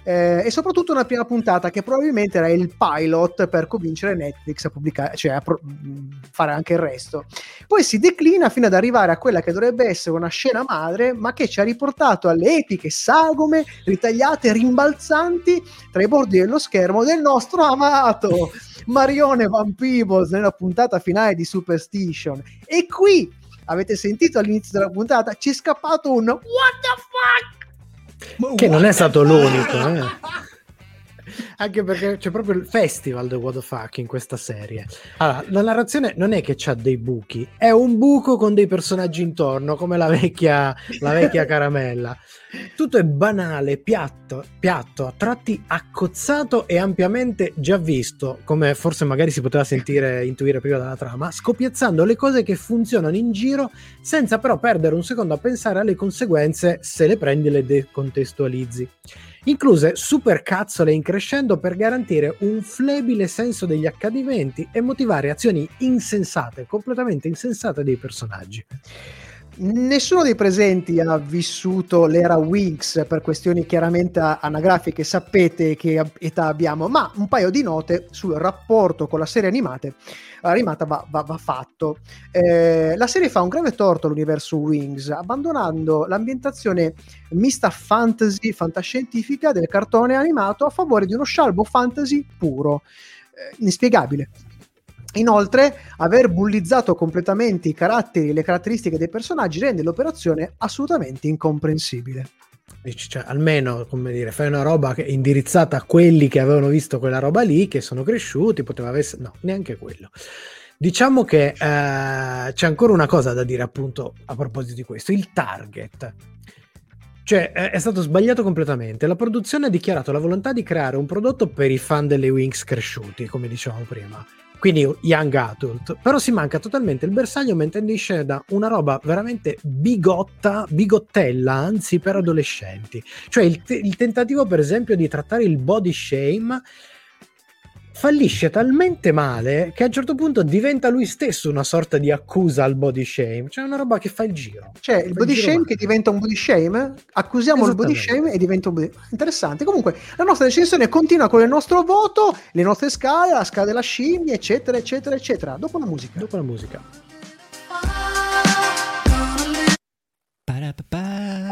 Eh, e soprattutto una prima puntata che probabilmente era il pilot per convincere Netflix a pubblicare, cioè a pro- mh, fare anche il resto. Poi si declina fino ad arrivare a quella che dovrebbe essere una scena madre, ma che ci ha riportato alle epiche sagome ritagliate, rimbalzanti tra i bordi dello schermo del nostro amato Marione Van Peebles nella puntata finale di Superstition. E qui avete sentito all'inizio della puntata ci è scappato un What the fuck? Che non è stato l'unico. Eh. Anche perché c'è proprio il festival del what the fuck in questa serie. Allora, la narrazione non è che c'ha dei buchi, è un buco con dei personaggi intorno, come la vecchia, la vecchia [LAUGHS] caramella. Tutto è banale, piatto, piatto, a tratti accozzato e ampiamente già visto, come forse magari si poteva sentire, [LAUGHS] intuire prima dalla trama, scopiazzando le cose che funzionano in giro senza però perdere un secondo a pensare alle conseguenze se le prendi e le decontestualizzi incluse super cazzole in crescendo per garantire un flebile senso degli accadimenti e motivare azioni insensate, completamente insensate dei personaggi. Nessuno dei presenti ha vissuto l'era Winx per questioni chiaramente anagrafiche, sapete che età abbiamo, ma un paio di note sul rapporto con la serie animate, animata va, va, va fatto. Eh, la serie fa un grave torto all'universo Wings, abbandonando l'ambientazione mista fantasy, fantascientifica del cartone animato a favore di uno scialbo fantasy puro. Eh, inspiegabile. Inoltre, aver bullizzato completamente i caratteri e le caratteristiche dei personaggi rende l'operazione assolutamente incomprensibile. Cioè, almeno, come dire, fai una roba indirizzata a quelli che avevano visto quella roba lì, che sono cresciuti, poteva essere... No, neanche quello. Diciamo che eh, c'è ancora una cosa da dire appunto a proposito di questo, il target. Cioè, è stato sbagliato completamente. La produzione ha dichiarato la volontà di creare un prodotto per i fan delle Wings cresciuti, come dicevamo prima quindi young adult, però si manca totalmente il bersaglio mettendo in scena una roba veramente bigotta, bigottella, anzi per adolescenti. Cioè il, te- il tentativo per esempio di trattare il body shame fallisce talmente male che a un certo punto diventa lui stesso una sorta di accusa al body shame, cioè una roba che fa il giro. Cioè il body shame male. che diventa un body shame, accusiamo il body shame e diventa un body Interessante. Comunque la nostra recensione continua con il nostro voto, le nostre scale, la scala della scimmia, eccetera, eccetera, eccetera. Dopo la musica. Dopo la musica.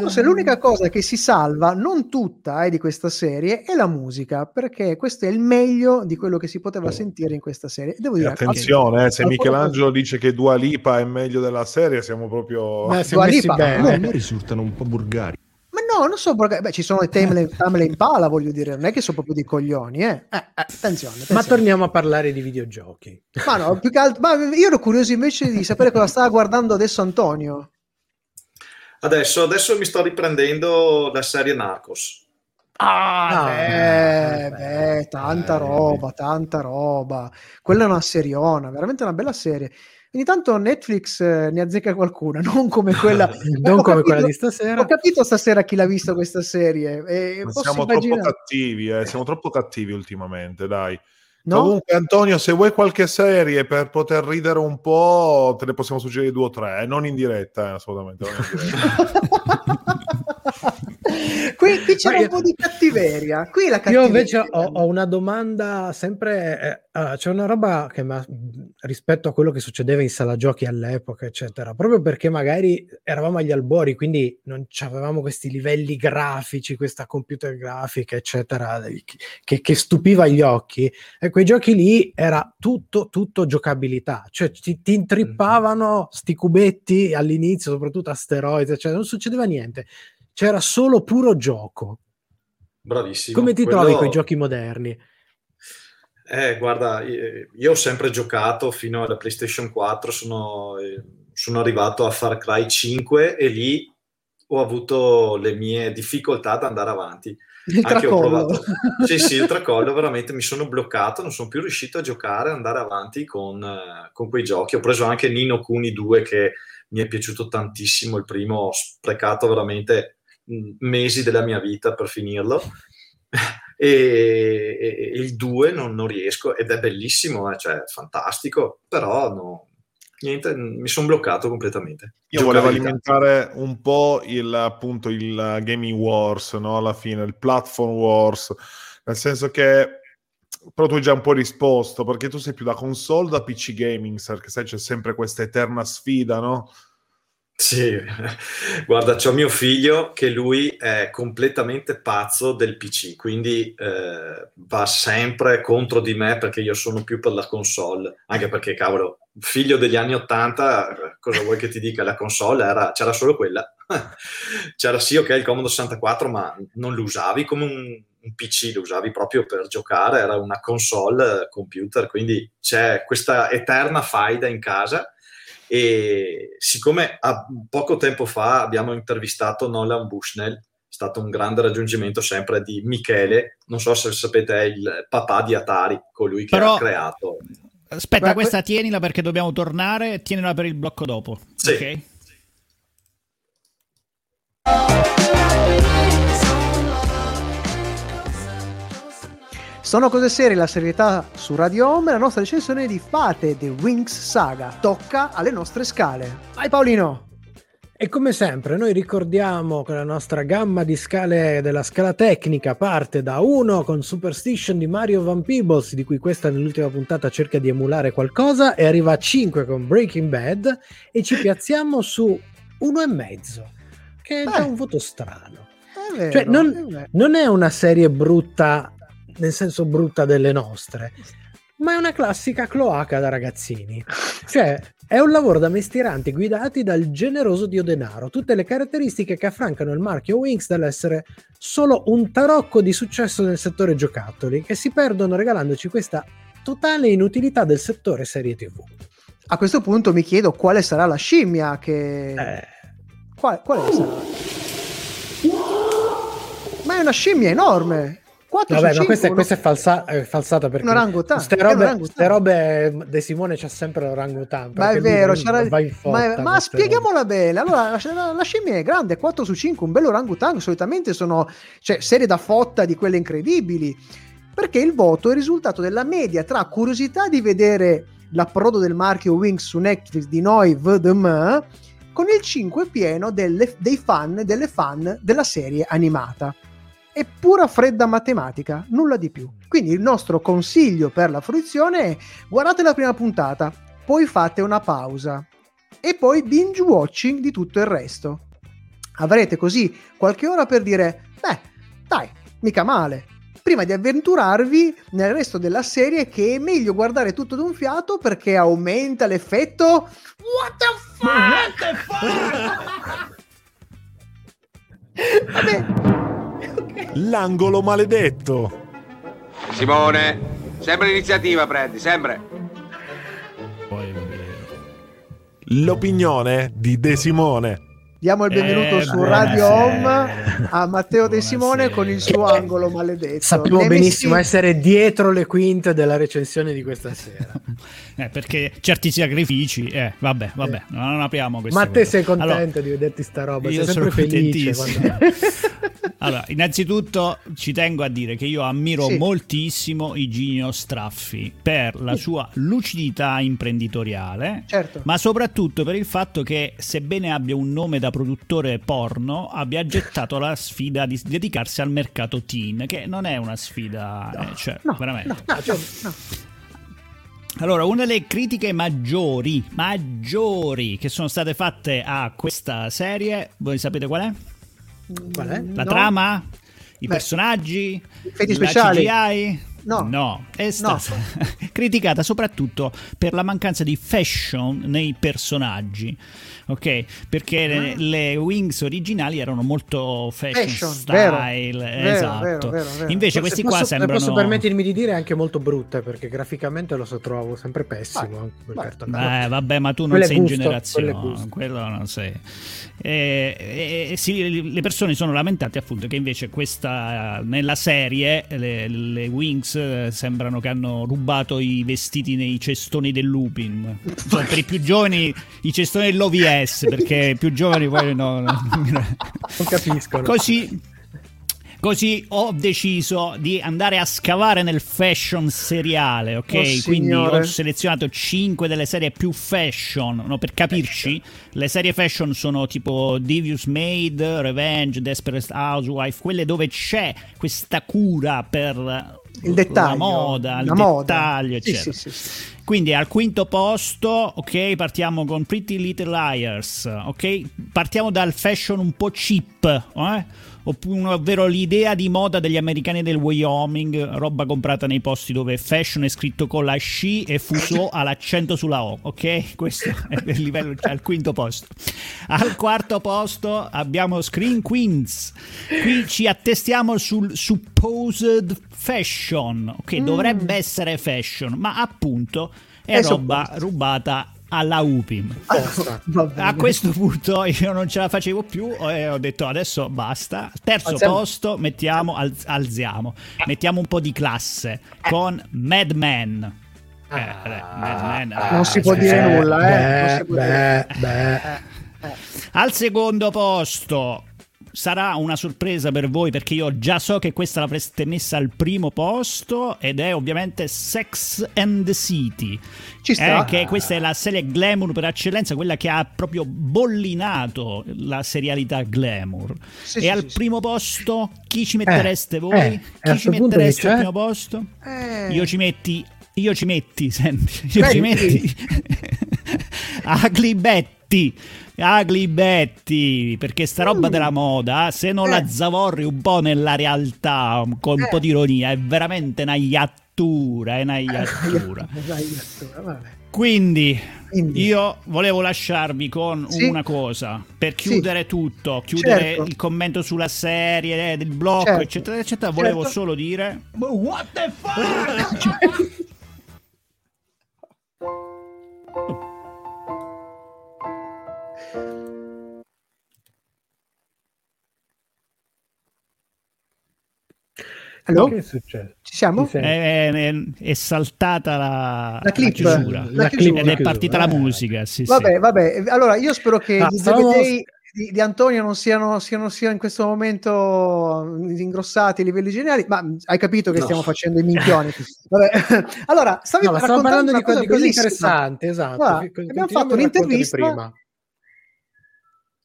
Forse l'unica cosa che si salva, non tutta eh, di questa serie, è la musica, perché questo è il meglio di quello che si poteva oh. sentire in questa serie. Devo dire, attenzione, okay. eh, se Michelangelo dice che Dua Lipa è meglio della serie, siamo proprio... Beh, Dua Lipa, bene. a me risultano un po' burgari. Ma no, non so, perché, beh, ci sono Tamele, [LAUGHS] tamele in pala, voglio dire, non è che sono proprio dei coglioni, eh. eh, eh attenzione, attenzione, Ma torniamo a parlare di videogiochi. Ma no, più che altro, ma io ero curioso invece di sapere cosa stava guardando adesso Antonio. Adesso, adesso mi sto riprendendo la serie Narcos. Ah, beh, beh, tanta roba, tanta roba. Quella è una seriona, veramente una bella serie. Ogni tanto Netflix eh, ne azzecca qualcuna, [LAUGHS] non come quella, [LAUGHS] non come capito, quella di stasera. Ho capito stasera chi l'ha visto questa serie. E siamo immaginare... troppo cattivi, eh, siamo troppo cattivi ultimamente, dai. No? Comunque, Antonio, se vuoi qualche serie per poter ridere un po', te ne possiamo suggerire due o tre, eh? non in diretta, eh, assolutamente. Non in diretta. [LAUGHS] [LAUGHS] qui, qui c'è un po' di cattiveria. Qui la cattiveria. Io invece ho, ho una domanda sempre. Eh, c'è una roba che ma, rispetto a quello che succedeva in sala giochi all'epoca, eccetera, proprio perché magari eravamo agli albori, quindi non avevamo questi livelli grafici, questa computer grafica, eccetera, che, che stupiva gli occhi. E quei giochi lì era tutto, tutto giocabilità, cioè ti, ti intrippavano mm-hmm. sti cubetti all'inizio, soprattutto asteroidi, cioè non succedeva niente c'era solo puro gioco. Bravissimo. Come ti Quello... trovi con i giochi moderni? Eh, guarda, io ho sempre giocato fino alla PlayStation 4, sono, eh, sono arrivato a Far Cry 5 e lì ho avuto le mie difficoltà ad andare avanti. Il Anche tracollo. ho provato. [LAUGHS] Sì, sì, il tracollo, veramente mi sono bloccato, non sono più riuscito a giocare, ad andare avanti con, eh, con quei giochi. Ho preso anche Nino Kuni 2 che mi è piaciuto tantissimo, il primo ho sprecato veramente mesi della mia vita per finirlo. e, e, il 2 non, non, riesco ed è bellissimo, eh, cioè fantastico, però no, niente, mi sono bloccato completamente. Io volevo alimentare un po' il, appunto, il gaming wars, no? alla fine, il platform wars, nel senso che però tu hai già un po' risposto, perché tu sei più da console da PC gaming, perché sai c'è sempre questa eterna sfida, no? Sì, [LAUGHS] guarda, c'ho mio figlio che lui è completamente pazzo del PC, quindi eh, va sempre contro di me perché io sono più per la console, anche perché, cavolo, figlio degli anni 80, cosa vuoi che ti dica? La console era, c'era solo quella. [LAUGHS] c'era sì, ok, il Commodore 64, ma non lo usavi come un, un un PC, lo usavi proprio per giocare, era una console eh, computer, quindi c'è questa eterna faida in casa e siccome a poco tempo fa abbiamo intervistato Nolan Bushnell, è stato un grande raggiungimento sempre di Michele, non so se sapete è il papà di Atari, colui che Però- ha creato. Aspetta, Beh, questa tienila perché dobbiamo tornare. Tienila per il blocco dopo. Sì. Ok? Sono cose serie, la serietà su Radio Home, la nostra recensione di Fate The Wings Saga. Tocca alle nostre scale. Vai Paolino! E come sempre, noi ricordiamo che la nostra gamma di scale della scala tecnica parte da 1 con Superstition di Mario Van Peebles, di cui questa nell'ultima puntata cerca di emulare qualcosa, e arriva a 5 con Breaking Bad, e ci piazziamo su 1,5, che è già un voto strano. È vero, Cioè, non- è. Non è una serie brutta, nel senso brutta delle nostre, ma è una classica cloaca da ragazzini. Cioè, è un lavoro da mestieranti guidati dal generoso dio denaro, tutte le caratteristiche che affrancano il marchio Wings dall'essere solo un tarocco di successo nel settore giocattoli, che si perdono regalandoci questa totale inutilità del settore serie TV. A questo punto mi chiedo quale sarà la scimmia che... Eh, Qual- quale sarà? Ma è una scimmia enorme! 4 Vabbè, ma questa, 5, questa è, falsa- è falsata perché Un orangutan, Ste è un robe, orangutan. ste robe De Simone c'ha sempre l'orangutan. Ma è vero, c'era- va in ma, fotta ma ste spieghiamola bene. Allora, la, la- scimmia è grande, 4 su 5, un bello orangutan. Solitamente sono cioè, serie da fotta di quelle incredibili. Perché il voto è il risultato della media tra curiosità di vedere l'approdo del marchio Wings su Netflix di noi VDM con il 5 pieno delle- dei fan delle fan della serie animata. È pura fredda matematica, nulla di più. Quindi il nostro consiglio per la fruizione è guardate la prima puntata, poi fate una pausa e poi binge watching di tutto il resto. Avrete così qualche ora per dire, beh, dai, mica male. Prima di avventurarvi nel resto della serie che è meglio guardare tutto d'un fiato perché aumenta l'effetto What the fuck? [LAUGHS] Vabbè. L'angolo maledetto. Simone, sempre l'iniziativa prendi, sempre. Poi è vero. L'opinione di De Simone. Diamo il benvenuto Eh, su buonasera. Radio Home a [LAUGHS] Matteo De Simone Buonasera. con il suo angolo maledetto. Sappiamo Nemesi- benissimo essere dietro le quinte della recensione di questa sera. [LAUGHS] Eh, perché certi sacrifici, eh, vabbè, vabbè, non apriamo questo. Ma te sei contento di vederti sta roba? Io sei sono sempre felice. quando- [LAUGHS] Allora, innanzitutto ci tengo a dire che io ammiro Sì. moltissimo Iginio Straffi per la sua lucidità imprenditoriale, Certo. ma soprattutto per il fatto che, sebbene abbia un nome da produttore porno, abbia [LAUGHS] gettato la sfida di dedicarsi al mercato teen, che non è una sfida, eh, cioè, No, veramente. no, no, cioè, no. Allora, una delle critiche maggiori, maggiori che sono state fatte a questa serie, voi sapete qual è? Qual è? La No. trama? I Beh, personaggi? effetti speciali? CGI? No. è stata [LAUGHS] criticata soprattutto per la mancanza di fashion nei personaggi. Ok, perché le, le Wings originali erano molto fashion, Fashion, style, vero, esatto. vero, vero, vero. Invece questi qua posso, sembrano posso permettermi di dire anche molto brutte perché graficamente lo so trovo sempre pessimo Vai, vai. Eh, vabbè, ma tu non Quello è sei in gusto, generazione, quello non sei. Eh, eh, eh, sì, le persone sono lamentate appunto che invece questa nella serie le, le Wings eh, sembrano che hanno rubato i vestiti nei cestoni del Lupin. Cioè, per i più giovani i cestoni dell'OVS, perché i più giovani poi no. no. Non capiscono. Così Così ho deciso di andare a scavare nel fashion seriale, ok? Oh, Quindi ho selezionato 5 delle serie più fashion, no? per capirci. Le serie fashion sono tipo Devious Maid, Revenge, Desperate Housewife, quelle dove c'è questa cura per Il dettaglio. la moda, il moda. dettaglio, Sì, eccetera. sì, sì, sì. Quindi al quinto posto, ok, partiamo con Pretty Little Liars, ok? Partiamo dal fashion un po' cheap, eh? Oppure ovvero l'idea di moda degli americani del Wyoming, roba comprata nei posti dove fashion è scritto con la sci e fuso [LAUGHS] ha l'accento sulla O, ok? Questo è il livello cioè, al quinto posto. Al quarto posto abbiamo Screen Queens. Qui ci attestiamo sul supposed fashion, ok? Mm. Dovrebbe essere fashion, ma appunto è, È roba supposto. rubata alla UPIM. [LAUGHS] A questo punto io non ce la facevo più e ho detto adesso basta. Terzo Alziamo. posto, mettiamo, alz- alziamo, mettiamo un po' di classe con Mad Men. Eh, eh, Mad Men, eh, Non si può dire nulla, eh. Beh, beh, beh. Al secondo posto sarà una sorpresa per voi perché io già so che questa l'avreste messa al primo posto ed è ovviamente Sex and the City. Ci sta. Eh, che questa è la serie glamour per eccellenza, quella che ha proprio bollinato la serialità glamour. Sì, e sì, al sì, primo posto chi ci mettereste voi? eh, e a chi ci mettereste al primo posto? Eh, Io ci metti, io ci metti, [LAUGHS] senti, io ci Metti. metti [LAUGHS] Ugly Betty. Ugly Betty, perché sta roba della moda, se non Eh. la zavorri un po' nella realtà, con un Eh. po' di ironia, è veramente una iattura, è una iattura. Dai, iattura. Quindi Quindi. io volevo lasciarvi con Sì. una cosa per Sì. chiudere tutto, chiudere Certo. il commento sulla serie, del blocco, Certo. eccetera, eccetera. Volevo Certo. solo dire: "Ma What the fuck? [LAUGHS] Allora, Che è successo? ci siamo? È, è- è saltata la, La clip. chiusura. La clip Ed è chiusura, partita la eh. musica. Sì, Vabbè, sì. vabbè. Allora, io spero che Ah, gli stavamo- DVD di, di Antonio non siano, siano, siano in questo momento ingrossati a livelli generali, ma hai capito che No. stiamo facendo i minchioni. [LAUGHS] Vabbè. [LAUGHS] Allora, stavi No, parlando di, co- cosa di cose interessanti, esatto. Fi- abbiamo fatto un'intervista. prima.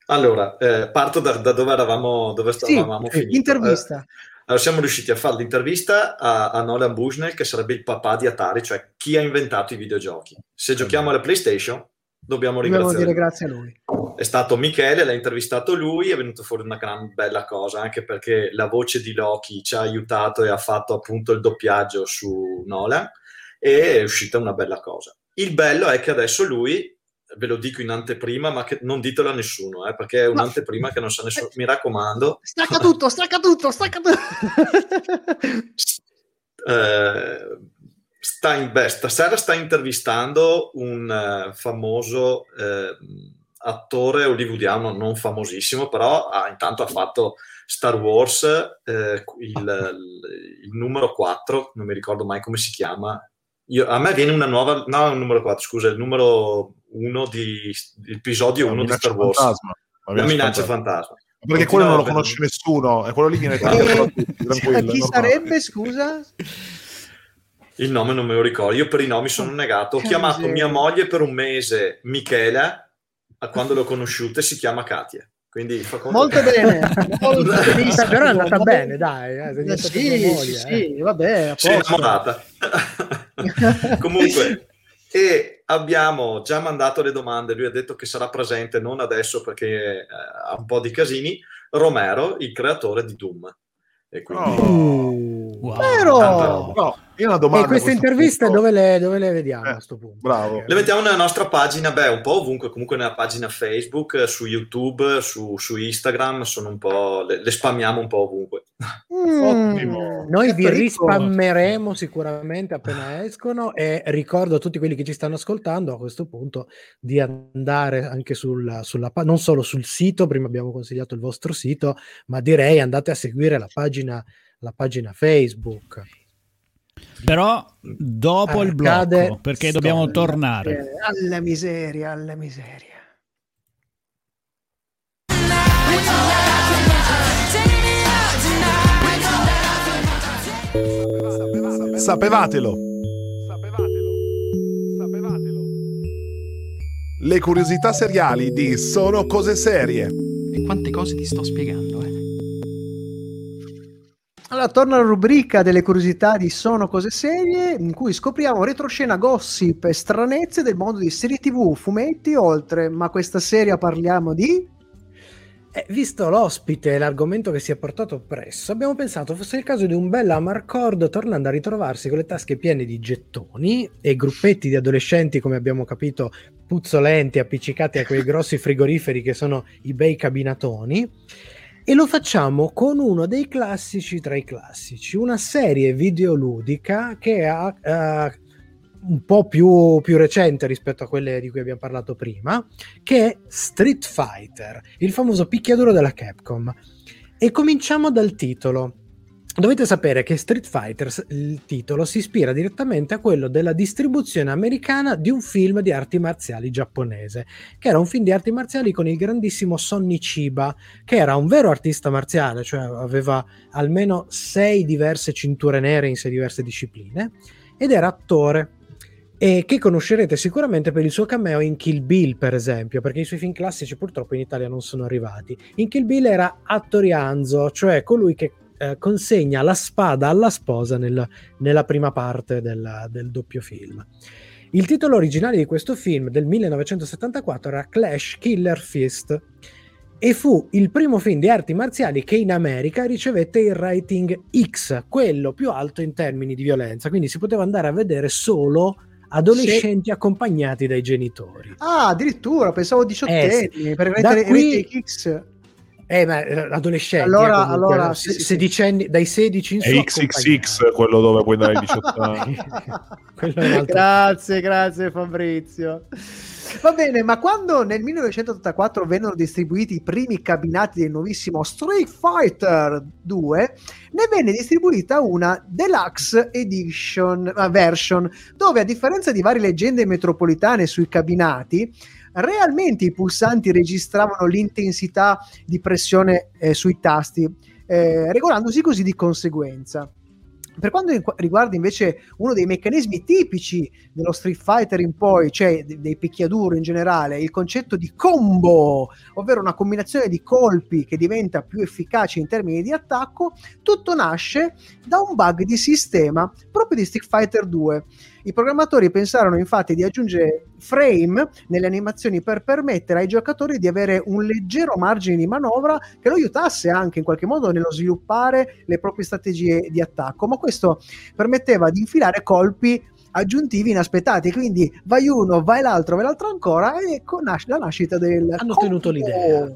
Allora, eh, parto da, da dove eravamo, dove stavamo sì, finito. intervista. Eh, allora, siamo riusciti a fare l'intervista a, a Nolan Bushnell, che sarebbe il papà di Atari, cioè chi ha inventato i videogiochi. Se giochiamo alla PlayStation, dobbiamo Dobbiamo ringraziare dire lui. grazie a lui. È stato Michele, l'ha intervistato lui, è venuto fuori una gran bella cosa, anche perché la voce di Loki ci ha aiutato e ha fatto appunto il doppiaggio su Nolan e è uscita una bella cosa. Il bello è che adesso lui, ve lo dico in anteprima, ma che non ditelo a nessuno, eh, perché è Ma- un'anteprima che non sa nessuno. Mi raccomando, Stacca tutto, stacca tutto, stacca tutto. [LAUGHS] eh, sta in, beh, stasera sta intervistando un eh, famoso eh, attore hollywoodiano, non famosissimo, però ha- intanto ha fatto Star Wars, eh, il, il numero 4, non mi ricordo mai come si chiama. Io- a me viene una nuova, no, il numero 4, scusa, il numero 1 di episodio 1 di Star Wars. fantasma. La minaccia fantasma. Perché Continua quello non lo conosce nessuno, e quello lì viene [LAUGHS] Eh, tagliato da chi è sarebbe, scusa? Il nome non me lo ricordo, io per i nomi sono negato. Ho chiamato mia moglie per un mese Michela, a quando l'ho conosciuta si chiama Katia. Quindi fa conto Molto che- bene, molto. [LAUGHS] Però è andata bene, dai. Eh, Eh, sì, tua sì, moglie, eh. sì, vabbè, Si è innamorata. [LAUGHS] Comunque, e abbiamo già mandato le domande. Lui ha detto che sarà presente, non adesso perché eh, ha un po' di casini. Romero, il creatore di Doom. E quindi Oh. Wow. Roba. No, io ho una domanda. E queste interviste punto. dove le, dove le vediamo Eh, a questo punto? bravo. Le mettiamo nella nostra pagina, beh, un po' ovunque, comunque nella pagina Facebook, eh, su YouTube, su, su Instagram, sono un po', le, le spammiamo un po' ovunque. Mm, Ottimo. Noi vi rispammeremo sicuramente appena escono e ricordo a tutti quelli che ci stanno ascoltando a questo punto di andare anche sulla, sulla non solo sul sito, prima abbiamo consigliato il vostro sito, ma direi andate a seguire la pagina, la pagina Facebook. Però dopo il Arcade blocco, perché dobbiamo tornare. Eh, alla miseria, alla miseria. Sapevatelo. Sapevatelo. Sapevatelo. Le curiosità seriali di Sono cose serie. E quante cose ti sto spiegando, eh? Allora, torna alla rubrica delle curiosità di Sono Cose Serie, in cui scopriamo retroscena, gossip e stranezze del mondo di serie TV, fumetti, oltre. Ma questa sera parliamo di... Eh, visto l'ospite e l'argomento che si è portato presso, abbiamo pensato fosse il caso di un bel Amarcord tornando a ritrovarsi con le tasche piene di gettoni e gruppetti di adolescenti, come abbiamo capito, puzzolenti, appiccicati a quei grossi frigoriferi che sono i bei cabinatoni. E lo facciamo con uno dei classici tra i classici, una serie videoludica che ha eh, un po' più, più, recente rispetto a quelle di cui abbiamo parlato prima, che è Street Fighter, il famoso picchiaduro della Capcom. E cominciamo dal titolo. Dovete sapere che Street Fighter, il titolo, si ispira direttamente a quello della distribuzione americana di un film di arti marziali giapponese, che era un film di arti marziali con il grandissimo Sonny Chiba, che era un vero artista marziale, cioè aveva almeno sei diverse cinture nere in sei diverse discipline, ed era attore e che conoscerete sicuramente per il suo cameo in Kill Bill, per esempio, perché i suoi film classici purtroppo in Italia non sono arrivati. In Kill Bill era Attorianzo, cioè colui che eh, consegna la spada alla sposa nel, nella prima parte del, del doppio film. Il titolo originale di questo film del 1974 era Clash Killer Fist e fu il primo film di arti marziali che in America ricevette il rating X, quello più alto in termini di violenza, quindi si poteva andare a vedere solo adolescenti sì. accompagnati dai genitori. Ah, addirittura, pensavo diciottenni, eh, per da qui... X. Eh, ma eh, adolescenti. Allora, comunque, allora sì, sì, sedicenni, dai 16 in su. È XXX quello dove puoi dare i 18 [LAUGHS] anni. grazie, grazie Fabrizio. Va bene, ma quando nel 1984 vennero distribuiti i primi cabinati del nuovissimo Street Fighter 2, ne venne distribuita una deluxe edition uh, version, dove a differenza di varie leggende metropolitane sui cabinati, realmente i pulsanti registravano l'intensità di pressione eh, sui tasti, eh, regolandosi così di conseguenza. Per quanto riguarda invece uno dei meccanismi tipici dello Street Fighter in poi, cioè dei picchiaduro in generale, il concetto di combo, ovvero una combinazione di colpi che diventa più efficace in termini di attacco, tutto nasce da un bug di sistema proprio di Street Fighter 2 i programmatori pensarono infatti di aggiungere frame nelle animazioni per permettere ai giocatori di avere un leggero margine di manovra che lo aiutasse anche in qualche modo nello sviluppare le proprie strategie di attacco, ma questo permetteva di infilare colpi aggiuntivi inaspettati. Quindi vai uno, vai l'altro, vai l'altro ancora, e ecco nasce la nascita del. Hanno tenuto l'idea.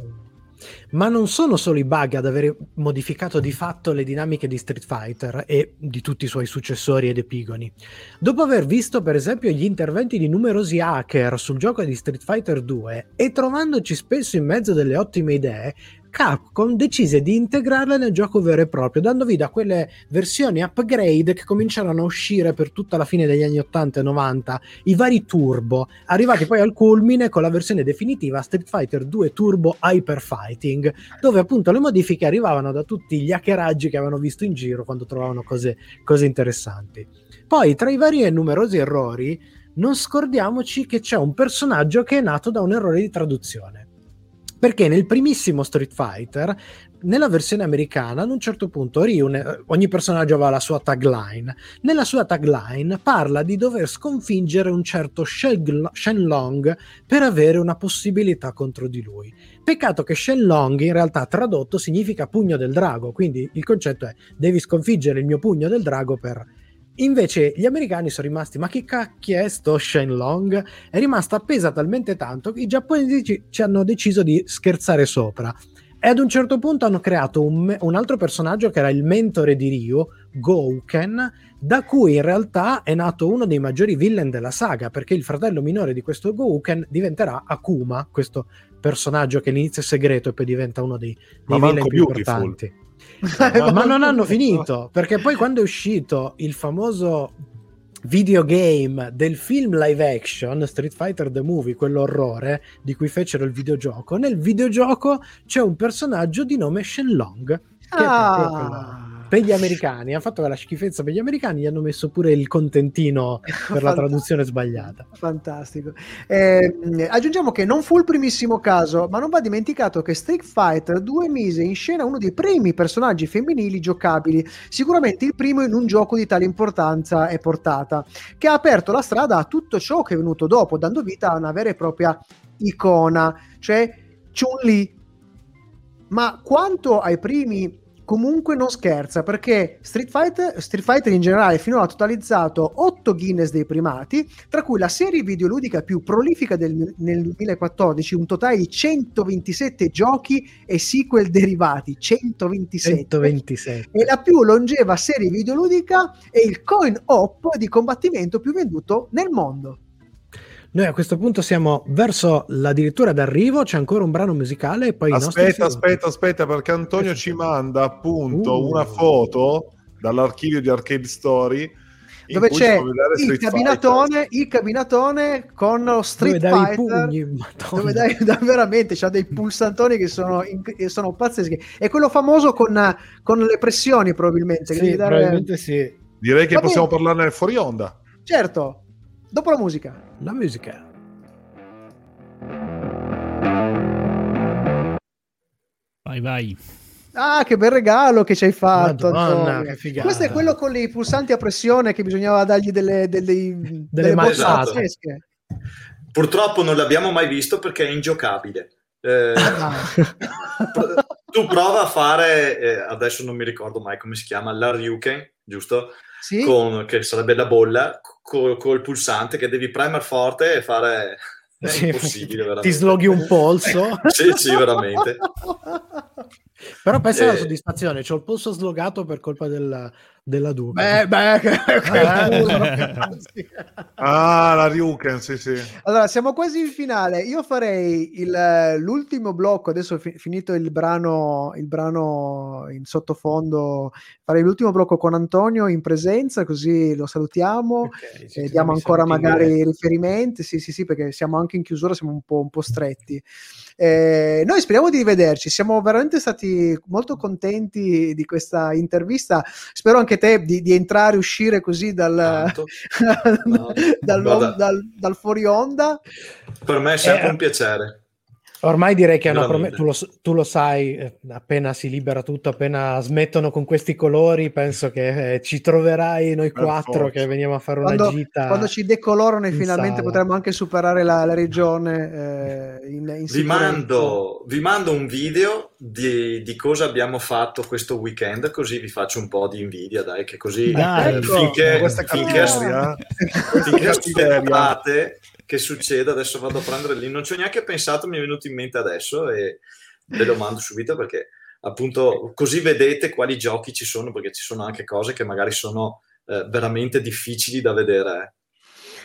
Ma non sono solo i bug ad aver modificato di fatto le dinamiche di Street Fighter e di tutti i suoi successori ed epigoni. Dopo aver visto per esempio gli interventi di numerosi hacker sul gioco di Street Fighter 2 e trovandoci spesso in mezzo delle ottime idee, Capcom decise di integrarle nel gioco vero e proprio, dando vita a quelle versioni upgrade che cominciarono a uscire per tutta la fine degli anni 80 e 90, i vari turbo, arrivati poi al culmine con la versione definitiva Street Fighter 2 Turbo Hyper Fighting, dove appunto le modifiche arrivavano da tutti gli hackeraggi che avevano visto in giro quando trovavano cose, cose interessanti. Poi, tra i vari e numerosi errori, non scordiamoci che c'è un personaggio che è nato da un errore di traduzione perché nel primissimo Street Fighter, nella versione americana, ad un certo punto Ryu, ogni personaggio aveva la sua tagline. Nella sua tagline parla di dover sconfiggere un certo Shenlong per avere una possibilità contro di lui. Peccato che Shenlong in realtà tradotto significa pugno del drago, quindi il concetto è devi sconfiggere il mio pugno del drago per Invece gli americani sono rimasti, ma che cacchio è sto Shenlong? È rimasta appesa talmente tanto che i giapponesi ci hanno deciso di scherzare sopra. E ad un certo punto hanno creato un, un, altro personaggio che era il mentore di Ryu, Gouken, da cui in realtà è nato uno dei maggiori villain della saga, perché il fratello minore di questo Gouken diventerà Akuma, questo personaggio che all'inizio è segreto e poi diventa uno dei, dei villain più beautiful. importanti. Ma non hanno finito perché poi quando è uscito il famoso videogame del film live action Street Fighter The Movie, quell'orrore di cui fecero il videogioco, nel videogioco c'è un personaggio di nome Shenlong che ah. è proprio per gli americani, hanno fatto la schifezza per gli americani, gli hanno messo pure il contentino [LAUGHS] per la traduzione sbagliata. Fantastico. Eh, aggiungiamo che non fu il primissimo caso, ma non va dimenticato che Street Fighter 2 mise in scena uno dei primi personaggi femminili giocabili, sicuramente il primo in un gioco di tale importanza e portata, che ha aperto la strada a tutto ciò che è venuto dopo, dando vita a una vera e propria icona, cioè Chun-Li ma quanto ai primi comunque non scherza perché Street Fighter, Street Fighter in generale finora ha totalizzato 8 Guinness dei primati, tra cui la serie videoludica più prolifica del, nel 2014, un totale di 127 giochi e sequel derivati, 127. 127. E la più longeva serie videoludica e il coin op di combattimento più venduto nel mondo. Noi a questo punto siamo verso l'addirittura d'arrivo, c'è ancora un brano musicale e poi Aspetta, aspetta, aspetta, perché Antonio ci manda appunto Uh. una foto dall'archivio di Arcade Story Dove c'è il cabinatone, il cabinatone con lo Street Dove Fighter pugni, [LAUGHS] dove dai, [LAUGHS] dai veramente c'ha dei pulsantoni che sono, in- che sono pazzeschi e quello famoso con, con le pressioni probabilmente che Sì, devi dare- probabilmente sì. Direi che Va possiamo bene. parlarne fuori onda. certo dopo la musica La musica. Vai, vai. ah che bel regalo che ci hai fatto Madonna, Antonio. che figata. questo è quello con i pulsanti a pressione che bisognava dargli delle delle, delle, botte mazzate. pazzesche. Purtroppo non l'abbiamo mai visto perché è ingiocabile. Eh, Ah. [LAUGHS] tu prova a fare, eh, adesso non mi ricordo mai come si chiama, la Ryuken, giusto? sì? Con, che sarebbe la bolla, co- col pulsante che devi premere forte e fare... È Sì. impossibile, veramente. Ti sloghi un polso. [LAUGHS] Sì, sì, veramente. Però pensa alla Eh. soddisfazione, c'ho il polso slogato per colpa della, della Duca. Beh, beh, [LAUGHS] che, che Eh. ragazzi. [LAUGHS] Ah, la Ryuken, sì, sì. Allora, siamo quasi in finale. Io farei il- l'ultimo blocco. Adesso fi- finito il brano, il brano in sottofondo, farei l'ultimo blocco con Antonio in presenza, così lo salutiamo. Ok, ci e diamo ancora magari i riferimenti. Sì, sì, sì, perché siamo anche in chiusura, siamo un po', un po' stretti. Eh, noi speriamo di rivederci. Siamo veramente stati molto contenti di questa intervista. Spero anche te di, di entrare e uscire così dal, [LAUGHS] dal, dal- dal fuori onda. Per me è sempre Eh, un piacere. Ormai direi che è una promessa, tu, lo, tu lo sai, eh, appena si libera tutto, appena smettono con questi colori, penso che eh, ci troverai noi Per quattro forza. che veniamo a fare una Quando, gita. quando ci decolorano e in finalmente sala. potremo anche superare la, la regione eh, in, in Vi mando, vi mando un video di, di cosa abbiamo fatto questo weekend, così vi faccio un po' di invidia, dai, che così Dai. eh, Ecco. finché, finché, finché aspettate che succeda, adesso vado a prendere lì, non ci ho neanche pensato, mi è venuto in mente adesso e ve lo mando subito perché appunto così vedete quali giochi ci sono, perché ci sono anche cose che magari sono eh, veramente difficili da vedere.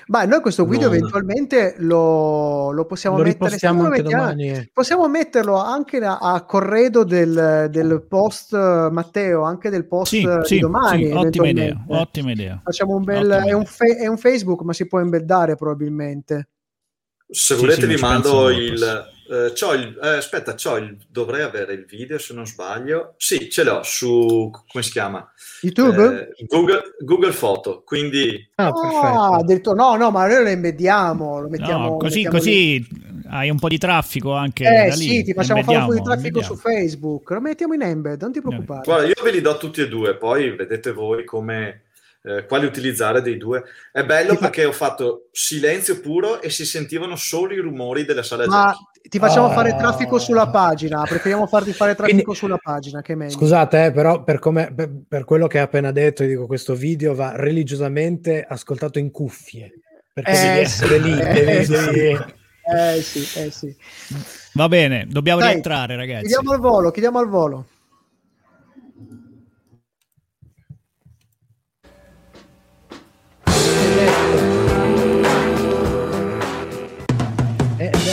Ma noi questo video Non- eventualmente lo, lo possiamo lo mettere lo mettiamo- domani. Possiamo metterlo anche a, a corredo del, del post Matteo, anche del post Sì, di sì, domani. sì, ottima idea, ottima idea. Facciamo un bel. È un, fe- è un Facebook, ma si può embeddare probabilmente. Se volete sì, vi mando il, eh, c'ho il- eh, aspetta, c'ho il, dovrei avere il video se non sbaglio. Sì, ce l'ho su, come si chiama? YouTube? Eh, Google, Google Foto, quindi Ah, Ah, perfetto. addirittura- no, no, ma noi lo embediamo. Lo mettiamo, No, così, mettiamo così hai un po' di traffico anche Eh da lì. sì, ti facciamo fare un po' di traffico su. Facebook. Lo mettiamo in embed, non ti preoccupare. guarda, io ve li do tutti e due, poi vedete voi come, eh, quali utilizzare dei due. È bello perché ho fatto silenzio puro e si sentivano solo i rumori della sala Ma giochi. Ti facciamo Ah. fare traffico sulla pagina. Preferiamo farti fare traffico Quindi- sulla pagina, che è meglio. Scusate, eh, però per, come- per- per quello che hai appena detto, io dico questo video va religiosamente ascoltato in cuffie. Perché Eh, devi essere lì, devi- eh, devi- Eh sì, eh sì. Va bene, dobbiamo Dai, rientrare, ragazzi. Chiediamo al volo, chiediamo al volo.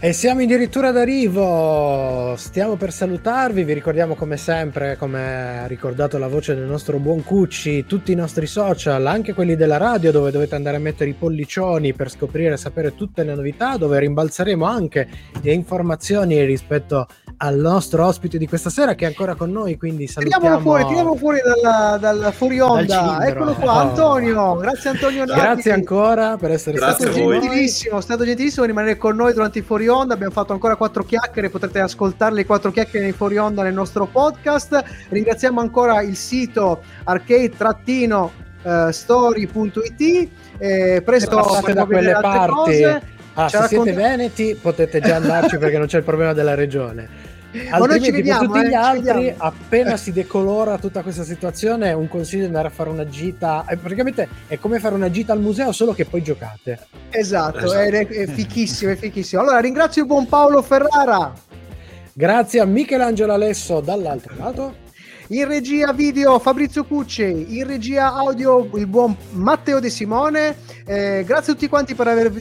E siamo addirittura d'arrivo, stiamo per salutarvi, vi ricordiamo come sempre, come ha ricordato la voce del nostro buon Cucci, tutti i nostri social, anche quelli della radio dove dovete andare a mettere i pollicioni per scoprire e sapere tutte le novità, dove rimbalzeremo anche le informazioni rispetto al nostro ospite di questa sera che è ancora con noi, quindi salutiamo. Tiriamolo fuori, tiriamolo fuori dal, dal fuori onda. cilindro. Eccolo qua, Oh. Antonio. Grazie Antonio Nati. Grazie ancora per essere È stato gentilissimo, è stato gentilissimo rimanere con noi durante i fuori onda. Abbiamo fatto ancora quattro chiacchiere, potrete ascoltare le quattro chiacchiere nei fuori onda nel nostro podcast. Ringraziamo ancora il sito arcade-story.it. Eh, presto Se passate da quelle parti, cose. ah, se siete veneti potete già andarci perché non c'è il problema della regione. [LAUGHS] noi ci vediamo, per tutti eh, gli altri, appena si decolora tutta questa situazione, un consiglio è andare a fare una gita. eh, praticamente è come fare una gita al museo, solo che poi giocate. Esatto, Esatto. È, è fichissimo, è fichissimo. Allora ringrazio il buon Paolo Ferrara. Grazie a Michelangelo Alesso dall'altro lato. In regia video Fabrizio Cucci, in regia audio il buon Matteo De Simone. Eh, grazie a tutti quanti per aver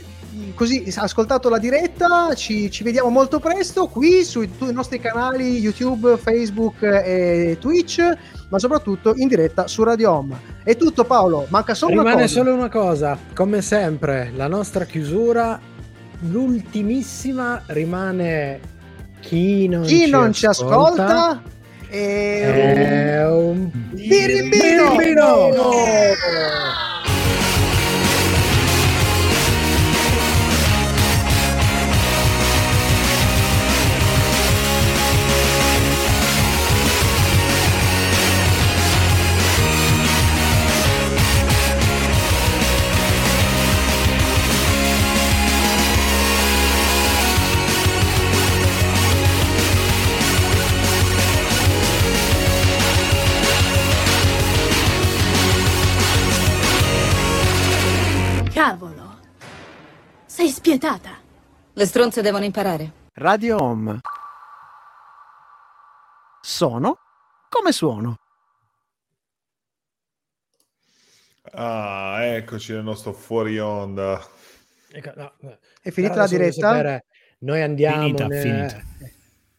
così ascoltato la diretta. Ci, ci vediamo molto presto qui sui tu- nostri canali YouTube, Facebook e Twitch, ma soprattutto in diretta su Radio Home. È tutto Paolo, manca solo una Rimane cosa. solo una cosa, come sempre, la nostra chiusura, l'ultimissima rimane chi non, Chi ci, non ci ascolta è un Birimbino! Birimbino! Cavolo! Le stronze devono imparare. Radio Home. Sono come suono. Ah, eccoci nel nostro fuori onda. Ecco, no, no. È finita Però la diretta? sapere, noi andiamo. Finita, ne- finita.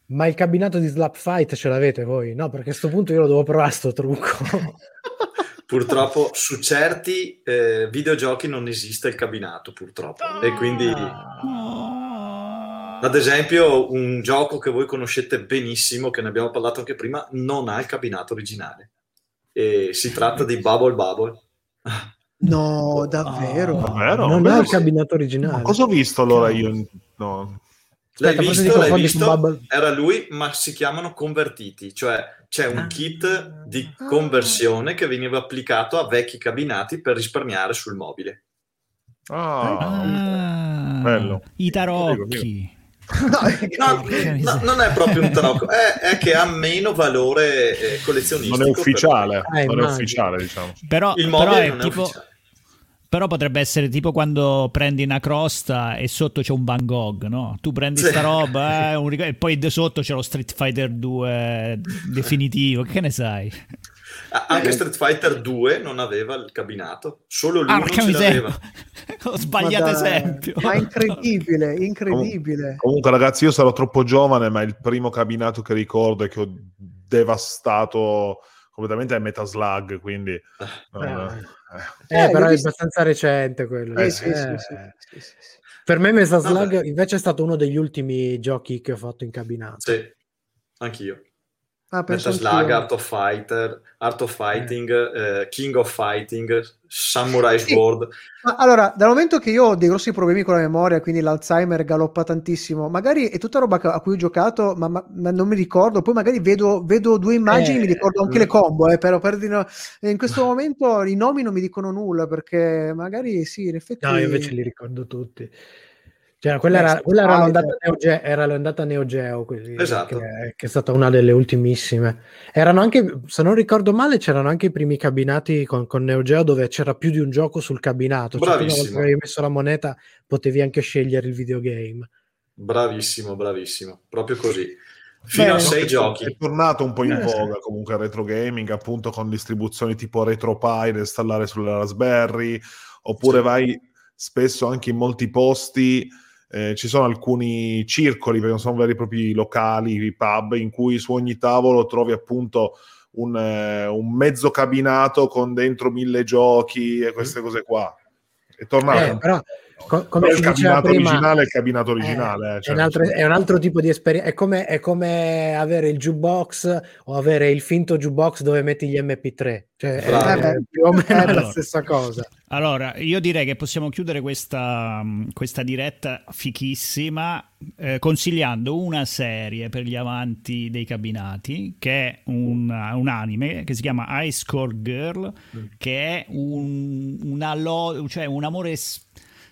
Ma il cabinato di Slap Fight ce l'avete voi? No, perché a sto punto io lo devo provare sto trucco. [LAUGHS] Purtroppo su certi eh, videogiochi non esiste il cabinato, purtroppo. E quindi, ad esempio, un gioco che voi conoscete benissimo, che ne abbiamo parlato anche prima, non ha il cabinato originale. E si tratta di Bubble Bubble. No, davvero. Davvero? non ha il cabinato originale. Ma cosa ho visto allora io? No. L'hai Aspetta, visto, l'hai visto? Era lui, ma si chiamano convertiti, cioè c'è un kit di conversione che veniva applicato a vecchi cabinati per risparmiare sul mobile. Ah, Ah, bello. I tarocchi. No, [LAUGHS] no, non è proprio un tarocco, è, è che ha meno valore eh, collezionistico. non è ufficiale, Eh, non è ufficiale, diciamo. Però, Il però è tipo... ufficiale. Però potrebbe essere tipo quando prendi una crosta e sotto c'è un Van Gogh, no? Tu prendi Sì. sta roba eh, [LAUGHS] un ric- e poi sotto c'è lo Street Fighter 2 definitivo. Che ne sai? Ah, Anche Street Fighter 2 non aveva il cabinato, solo lui Porca ce miseria. l'aveva. [LAUGHS] Ho sbagliato Ma esempio. Ma incredibile, incredibile. Comunque, ragazzi, io sarò troppo giovane, ma il primo cabinato che ricordo è che ho devastato completamente è Metal Slug, quindi... non- Eh. Eh, Eh, però è visto- abbastanza recente quello. Eh, Eh, sì, sì, sì, sì, sì, sì. Per me Metal Vabbè. Slug invece è stato uno degli ultimi giochi che ho fatto in cabinato. Sì, anch'io. Ah, penso Metal Slug. Art of Fighter, Art of Fighting, eh, King of Fighting, Samurai Sword. Ma allora, dal momento che io ho dei grossi problemi con la memoria, quindi l'Alzheimer galoppa tantissimo, magari è tutta roba a cui ho giocato, ma, ma- ma non mi ricordo. Poi magari vedo, vedo due immagini, Eh, mi ricordo anche mm. le combo, eh, però per dire- in questo momento i nomi non mi dicono nulla, perché magari sì, in effetti... No, io invece li ricordo tutti. Cioè, quella Beh, era, quella era l'ondata Neo Geo, era l'ondata Neo Geo, così, Esatto. che, che è stata una delle ultimissime. Erano anche, se non ricordo male, c'erano anche i primi cabinati con, con Neo Geo dove c'era più di un gioco sul cabinato. Cioè, Bravissimo. che avevi messo la moneta, potevi anche scegliere il videogame. Bravissimo, bravissimo. Proprio così. Fino Bene. a sei È giochi. tornato un po' in Eh, sì. voga comunque il retro gaming, appunto con distribuzioni tipo RetroPie da installare sulle Raspberry, oppure Sì. vai spesso anche in molti posti, eh, ci sono alcuni circoli, perché non sono veri e propri locali, pub, in cui su ogni tavolo trovi appunto un, eh, un mezzo cabinato con dentro mille giochi e queste cose qua. È tornato. Eh, però Co- come Però il cabinato prima, originale è il cabinato eh, originale. eh, è, cioè, un altro, è un altro tipo di esperienza. È come, è come avere il jukebox o avere il finto jukebox dove metti gli MP3. Cioè, è, Bravo. è più o meno è la Allora. stessa cosa. Allora, io direi che possiamo chiudere questa, questa diretta fichissima eh, consigliando una serie per gli amanti dei cabinati, che è un, un anime che si chiama Ice Core Girl, che è un, una lo- cioè un amore s-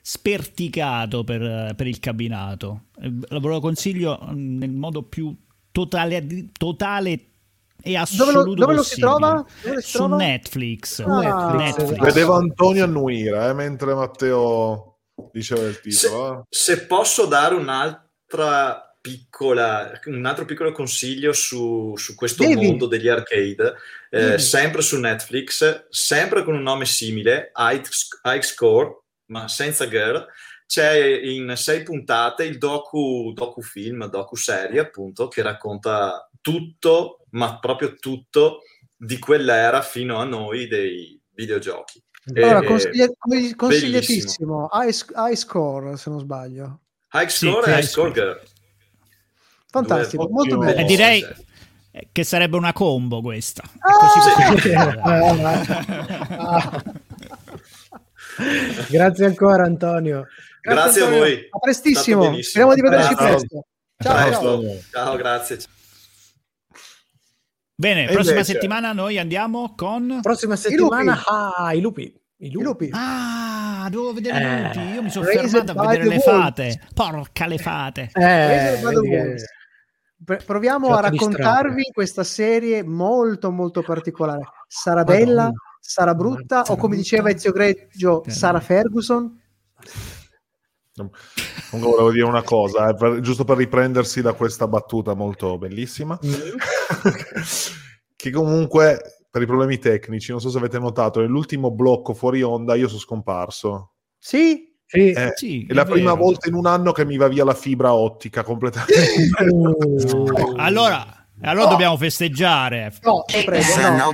sperticato per, per il cabinato. Eh, Ve lo consiglio mm, nel modo più totale, totale e Dove assoluto lo, dove lo si trova? Dove si Su trova? Netflix. Ah, Netflix, Vedevo Antonio annuire eh, mentre Matteo diceva il titolo. eh. Se posso dare un'altra piccola, un altro piccolo consiglio su, su questo Devi. mondo degli arcade, eh, sempre su Netflix, sempre con un nome simile, High Score, ma senza girl, c'è in sei puntate il docu, docufilm, docu-serie appunto, che racconta tutto, ma proprio tutto, di quell'era fino a noi dei videogiochi. Allora, consiglia- consigliatissimo. High, high score, se non sbaglio. High Score sì, e High High Score Girl. Fantastico, Due- molto. E direi che sarebbe una combo questa. Ah! così [LAUGHS] Sì. Ah. [LAUGHS] [LAUGHS] [LAUGHS] Grazie ancora, Antonio. Grazie a Antonio. voi. A prestissimo. Speriamo di vederci Ciao. presto. Ciao, ciao. Ciao, grazie. Bene, E prossima invece- settimana noi andiamo con... Prossima settimana, ah, i lupi. I I lupi. lupi. Ah, devo vedere Eh, i lupi. Io mi sono fermato a vedere le fate. Porca le fate. Eh, Proviamo a raccontarvi questa serie molto molto particolare. Sarà bella, Madonna. Sarà brutta Sarà o come diceva. Ezio Greggio, Sì. Sara Ferguson? Comunque volevo dire una cosa, eh, per- giusto per riprendersi da questa battuta molto bellissima, [LAUGHS] che comunque per i problemi tecnici, non so se avete notato, nell'ultimo blocco fuori onda io sono scomparso. Sì? Sì. Eh, Sì, è la è prima vero. volta in un anno che mi va via la fibra ottica completamente. Uh. [LAUGHS] [LAUGHS] Allora, allora dobbiamo festeggiare. No, prego, no.